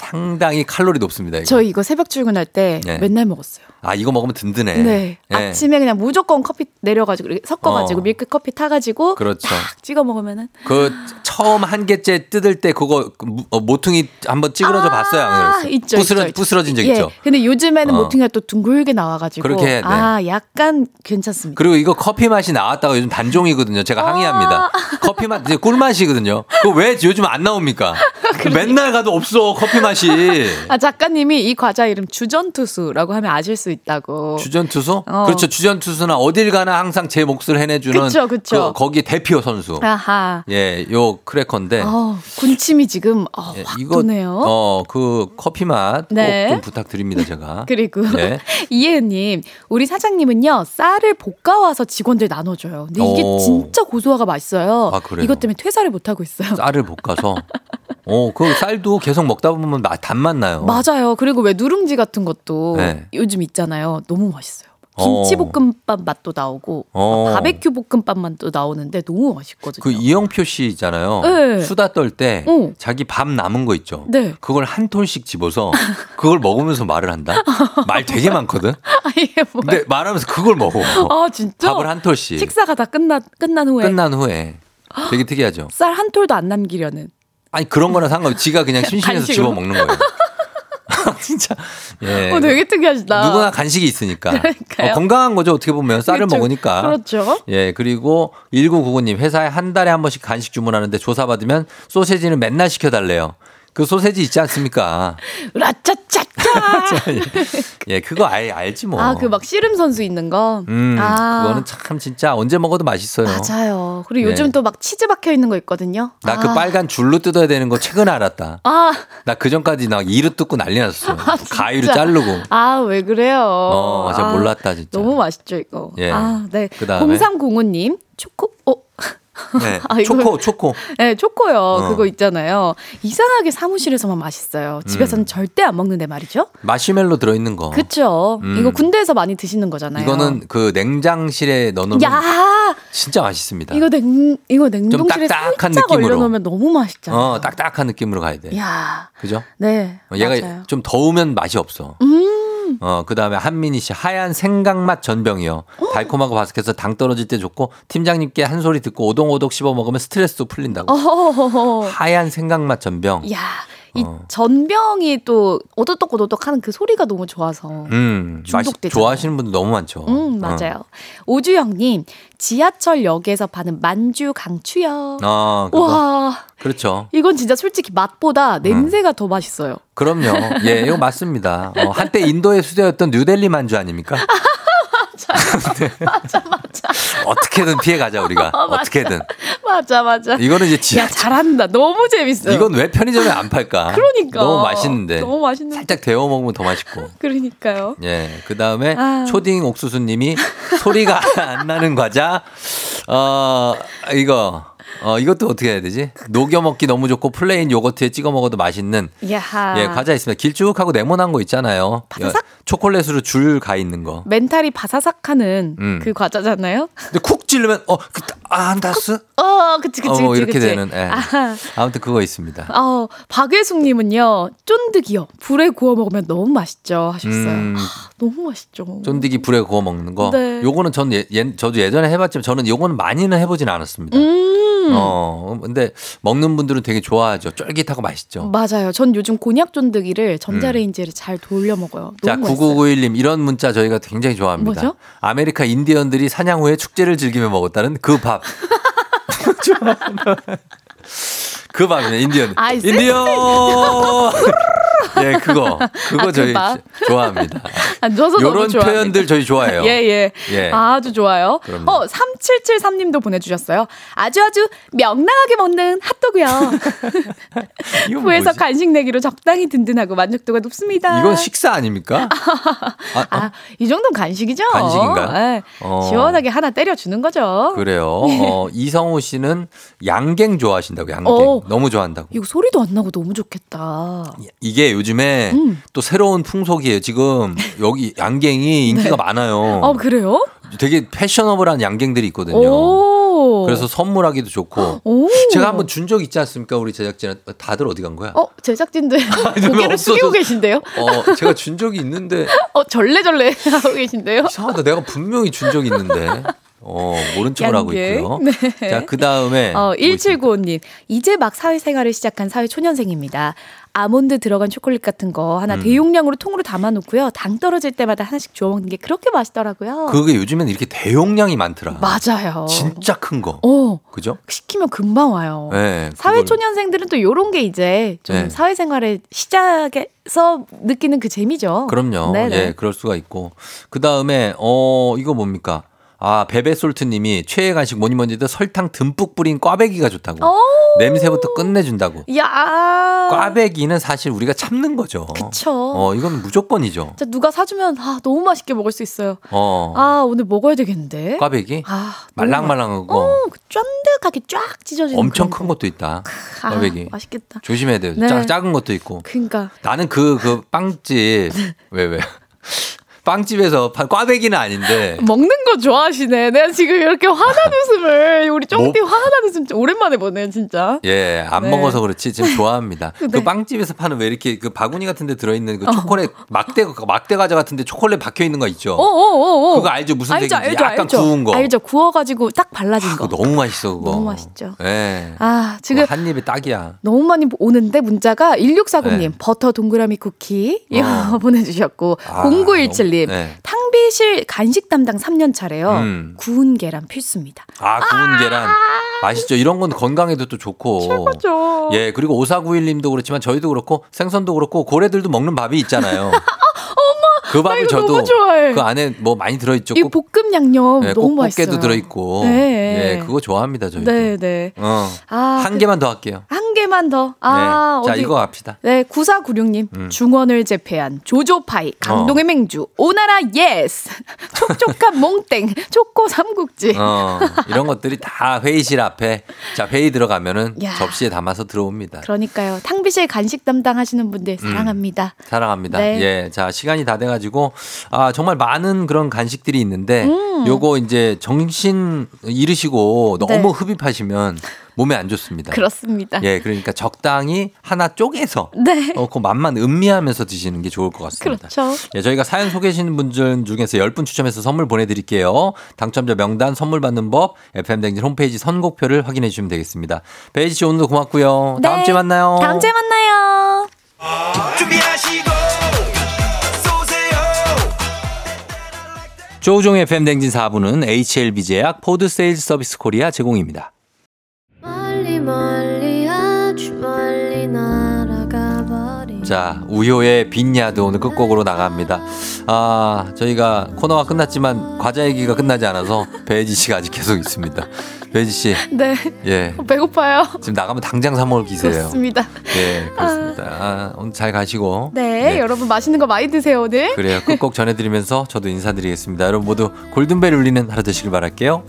상당히 칼로리 높습니다. 이거. 저 이거 새벽 출근할 때 네. 맨날 먹었어요. 아 이거 먹으면 든든해. 네. 예. 아침에 그냥 무조건 커피 내려가지고 섞어가지고 어. 밀크 커피 타가지고 그렇죠. 딱 찍어 먹으면은 그 처음 한 개째 뜯을 때 그거 그 무- 어, 모퉁이 한번 찌그러져 아, 봤어요. 안? 있죠, 부스러, 있죠. 부스러진 적 예. 있죠. 근데 요즘에는 어. 모퉁이가 또 둥글게 나와가지고 그렇게. 아 약간 괜찮습니다. 그리고 이거 커피 맛이 나왔다가 요즘 단종이거든요. 제가 항의합니다. 커피 맛 이제 꿀 맛이거든요. 그거 왜 요즘 안 나옵니까? 맨날 가도 없어 커피 맛 이. 아 작가님이 이 과자 이름 주전투수라고 하면 아실 수 있다고. 주전투수? 어. 그렇죠. 주전투수나 어딜 가나 항상 제 몫을 해내주는 그쵸, 그쵸. 그 거기 대표 선수. 아하. 예, 요 크래커인데. 어, 군침이 지금 어, 예, 확 이거 도네요. 어, 그 커피 맛꼭 네. 좀 부탁드립니다, 제가. 그리고 네. 이혜은님, 우리 사장님은요 쌀을 볶아와서 직원들 나눠줘요. 근데 이게 오. 진짜 고소화가 맛있어요. 아, 그래요? 이것 때문에 퇴사를 못 하고 있어요. 쌀을 볶아서. 어, 그 쌀도 계속 먹다 보면 맛- 단맛 나요. 맞아요. 그리고 왜 누룽지 같은 것도 네. 요즘 있잖아요. 너무 맛있어요. 어. 김치볶음밥 맛도 나오고 어. 바베큐 볶음밥 맛도 나오는데 너무 맛있거든요. 그 이영표 씨 있잖아요. 네. 수다 떨때 어. 자기 밥 남은 거 있죠. 네. 그걸 한 톨씩 집어서 그걸 먹으면서 말을 한다. 말 되게 많거든. 아, 이게 뭐야? 근데 말하면서 그걸 먹어. 아 진짜? 밥을 한 톨씩. 식사가 다 끝나 끝난 후에 끝난 후에 되게 특이하죠. 쌀 한 톨도 안 남기려는. 아니 그런 거랑 상관없이 지가 그냥 심심해서? 집어 먹는 거예요. 진짜. 예. 어, 되게 특이하시다. 누구나 간식이 있으니까. 그러니까요. 어, 건강한 거죠. 어떻게 보면 쌀을 그렇죠. 먹으니까. 그렇죠. 예, 그리고 1999님 회사에 한 달에 한 번씩 간식 주문하는데 조사받으면 소세지는 맨날 시켜달래요. 그 소세지 있지 않습니까? 라차차차. 예, 그거 알, 알지 뭐. 아 그 막 씨름 선수 있는 거. 음, 아. 그거는 참 진짜 언제 먹어도 맛있어요. 맞아요. 그리고 네. 요즘 또 막 치즈 박혀 있는 거 있거든요. 나그 아. 빨간 줄로 뜯어야 되는 거 최근에 알았다. 아, 나 그 전까지 나 이로 뜯고 난리 났어. 가위로 진짜. 자르고. 아, 왜 그래요? 어, 제가 아, 몰랐다 진짜. 너무 맛있죠, 이거. 예. 아, 네. 그다음에? 0305님, 초코, 어, 네. 아, 초코, 초코. 네, 초코요. 어. 그거 있잖아요. 이상하게 사무실에서만 맛있어요. 집에서는 음. 절대 안 먹는데 말이죠. 마시멜로 들어있는 거. 그쵸. 음. 이거 군대에서 많이 드시는 거잖아요. 이거는 그 냉장실에 넣어놓으면 야, 진짜 맛있습니다. 이거 냉, 이거 냉동실에 딱딱한 느낌으로. 얼려놓으면 너무 맛있잖아요. 어, 딱딱한 느낌으로 가야 돼. 야, 그죠? 네. 어, 얘가 맞아요. 좀 더우면 맛이 없어. 음. 어, 그 다음에 한민희 씨, 하얀 생강맛 전병이요. 달콤하고 바삭해서 당 떨어질 때 좋고, 팀장님께 한 소리 듣고 오동오동 씹어 먹으면 스트레스도 풀린다고. 어허허허. 하얀 생강맛 전병. 야, 이 어. 전병이 또 오독오독오독 하는 그 소리가 너무 좋아서. 음, 맛 중독되잖아요. 좋아하시는 분들 너무 많죠. 음, 맞아요. 오주영님, 지하철역에서 파는 만주 강추요. 어, 어, 그거. 와, 그렇죠. 이건 진짜 솔직히 맛보다 냄새가 더 맛있어요. 그럼요. 예, 이거 맞습니다. 어, 한때 인도의 수제였던 뉴델리 만주 아닙니까? 맞아, 맞아. 어떻게든 피해 가자 우리가. 어, 맞아. 어떻게든. 맞아, 맞아. 이거는 이제 지 야, 잘한다. 너무 재밌어요. 이건 왜 편의점에 안 팔까? 그러니까. 너무 맛있는데. 너무 맛있는데. 살짝 데워 먹으면 더 맛있고. 그러니까요. 예. 그 다음에 아. 초딩 옥수수 님이 소리가 안 나는 과자. 어, 이거. 어, 이것도 어떻게 해야 되지? 녹여 먹기 너무 좋고 plain 요거트에 찍어 먹어도 맛있는 야하. 예, 과자 있습니다. 길쭉하고 네모난 거 있잖아요. 바사삭? 예, 초콜릿으로 줄 가 있는 거. mental이 바사삭하는 음. 그 과자잖아요. 근데 쿡 찌르면 어, 그, 아, 안다스? 어, 그치, 그치, 어, 그치. 이렇게 그치. 되는. 예. 아하. 아무튼 그거 있습니다. 어, 박예숙님은요, 쫀득이요. 불에 구워 먹으면 너무 맛있죠. 하셨어요. 음, 너무 맛있죠. 쫀디기 불에 구워 먹는 거. 네. 요거는 전 예, 예- 저도 예전에 해봤지만 저는 요거는 많이는 해보진 않았습니다. 음. 어, 근데 먹는 분들은 되게 좋아하죠. 쫄깃하고 맛있죠. 맞아요. 전 요즘 곤약 쫀득이를 전자레인지에 잘 돌려 먹어요. 자, 너무 맛있어요. 9991님 이런 문자 저희가 굉장히 좋아합니다. 뭐죠? 아메리카 인디언들이 사냥 후에 축제를 즐기며 먹었다는 그 밥. 그 밥이네, 인디언. 아이, 인디언! 예, 그거. 그거 아, 그 저희 밥? 좋아합니다. 아, 요런. 표현들 저희 좋아해요. 예, 예. 예. 아주 좋아요. 그럼요. 어, 3773님도 보내주셨어요. 아주 아주 명랑하게 먹는 핫도그요. 후에서? 간식 내기로 적당히 든든하고 만족도가 높습니다. 이건 식사 아닙니까? 아, 아, 아, 이 정도는 간식이죠? 간식인가요? 예. 어. 시원하게 하나 때려주는 거죠. 그래요. 어, 이성우 씨는 양갱 좋아하신다고, 양갱. 어. 너무 좋아한다고. 이거 소리도 안 나고 너무 좋겠다. 이게 요즘에 음. 또 새로운 풍속이에요. 지금 여기 양갱이 인기가 많아요. 어, 그래요? 되게 패셔너블한 양갱들이 있거든요. 오. 오. 그래서 선물하기도 좋고. 오. 제가 한번 준 적 있지 않습니까? 우리 제작진한테. 다들 어디 간 거야? 어, 제작진들 왜 고개를 숙이고? 계신데요? 어, 제가 준 적이 있는데 어, 절레절레 하고 계신데요? 이상하다. 내가 분명히 준 적이 있는데. 어, 모른 척을 하고. 있고요. 네. 자, 그 다음에. 어, 1795님. 이제 막 사회생활을 시작한 사회초년생입니다. 아몬드 들어간 초콜릿 같은 거 하나 음. 대용량으로 통으로 담아 놓고요. 당 떨어질 때마다 하나씩 주워 먹는 게 그렇게 맛있더라고요. 그게 요즘엔 이렇게 대용량이 많더라. 맞아요. 진짜 큰 거. 어, 그죠? 시키면 금방 와요. 네. 사회초년생들은 또 요런 게 이제 좀 네. 사회생활의 시작에서 느끼는 그 재미죠. 그럼요. 네네. 예, 그럴 수가 있고. 그 다음에, 어, 이거 뭡니까? 아, 베베솔트 님이 최애 간식 뭐니 뭐니 해도 설탕 듬뿍 뿌린 꽈배기가 좋다고. 오! 냄새부터 끝내준다고. 야 꽈배기는 사실 우리가 참는 거죠. 그쵸. 어, 이건 무조건이죠. 진짜 누가 사주면 아 너무 맛있게 먹을 수 있어요. 어. 아 오늘 먹어야 되겠는데. 꽈배기? 아 말랑말랑하고 어, 그 쫀득하게 쫙 찢어지는 엄청 큰 거. 것도 있다. 아, 꽈배기. 맛있겠다. 조심해야 돼요. 네. 작, 작은 것도 있고. 그러니까 나는 그, 그 빵집. 왜, 왜? 빵집에서 파- 꽈배기는 아닌데. 먹는 거 좋아하시네. 내가 지금 이렇게 화난 웃음을 우리 쫑디 뭐? 화난 웃음 오랜만에 보네 진짜. 예, 안 네. 먹어서 그렇지 지금 좋아합니다. 네. 그 빵집에서 파는 왜 이렇게 그 바구니 같은 데 들어 있는 그 초콜릿 막대 막대 과자 같은데 초콜릿 박혀 있는 거 있죠. 어어어어. 그거 알죠? 무슨 알죠, 색인지 알죠, 약간 알죠. 구운 거. 알죠. 구워가지고 딱 발라진 거. 그거 너무 맛있어 그거. 너무 맛있죠. 예. 아 지금 한 입에 딱이야. 너무 많이 오는데 문자가 1640님 네. 버터 동그라미 쿠키 어. 보내주셨고 아, 0917님 네. 탕비실 간식 담당 3년 차래요. 음. 구운 계란 필수입니다. 아 구운 계란 맛있죠. 이런 건 건강에도 또 좋고. 최고죠. 예 그리고 5491님도 그렇지만 저희도 그렇고 생선도 그렇고 고래들도 먹는 밥이 있잖아요. 그 밥을 저도. 그 안에 뭐 많이 들어있죠. 이 볶음 양념 네, 너무 맛있어요. 들어있고. 네. 예, 그거 좋아합니다 저희도. 네, 네. 어. 아, 한 그- 개만 더 할게요. 한 개만 더. 아, 네. 자 이거 갑시다. 네, 9496님. 음. 중원을 제패한 조조파이, 강동의 맹주, 오나라 예스, 촉촉한 몽땡, 초코 삼국지. 어, 이런 것들이 다 회의실 앞에 자 회의 들어가면은 야. 접시에 담아서 들어옵니다. 그러니까요. 탕비실 간식 담당하시는 분들 음. 사랑합니다. 사랑합니다. 네. 예, 자 시간이 다 돼가지고 아 정말 많은 그런 간식들이 있는데 음. 요거 이제 정신 잃으시고 너무 네. 흡입하시면 몸에 안 좋습니다. 그렇습니다. 예, 그러니까 적당히 하나 쪼개서 네. 어, 그 맛만 음미하면서 드시는 게 좋을 것 같습니다. 그렇죠. 예, 저희가 사연 소개해주시는 분들 중에서 10분 추첨해서 선물 보내드릴게요. 당첨자 명단 선물 받는 법 FM댕진 홈페이지 선곡표를 확인해 주시면 되겠습니다. 배혜지 씨 오늘도 고맙고요. 다음 네. 주에 만나요. 다음 주에 만나요. 준비하시고 조우종의 FM댕진 4부는 HLB제약 포드 세일즈 서비스 코리아 제공입니다. 자, 우효의 빈야드 오늘 끝곡으로 나갑니다. 아, 저희가 코너가 끝났지만 과자 얘기가 끝나지 않아서 배혜지 씨가 아직 계속 있습니다. 배지 씨, 네. 예. 배고파요. 지금 나가면 당장 사 먹을 기세예요. 그렇습니다. 예, 그렇습니다. 아, 오늘 잘 가시고. 네, 여러분 맛있는 거 많이 드세요, 오늘. 그래요. 끝곡 전해드리면서 저도 인사드리겠습니다. 여러분 모두 골든벨 울리는 하루 되시길 바랄게요.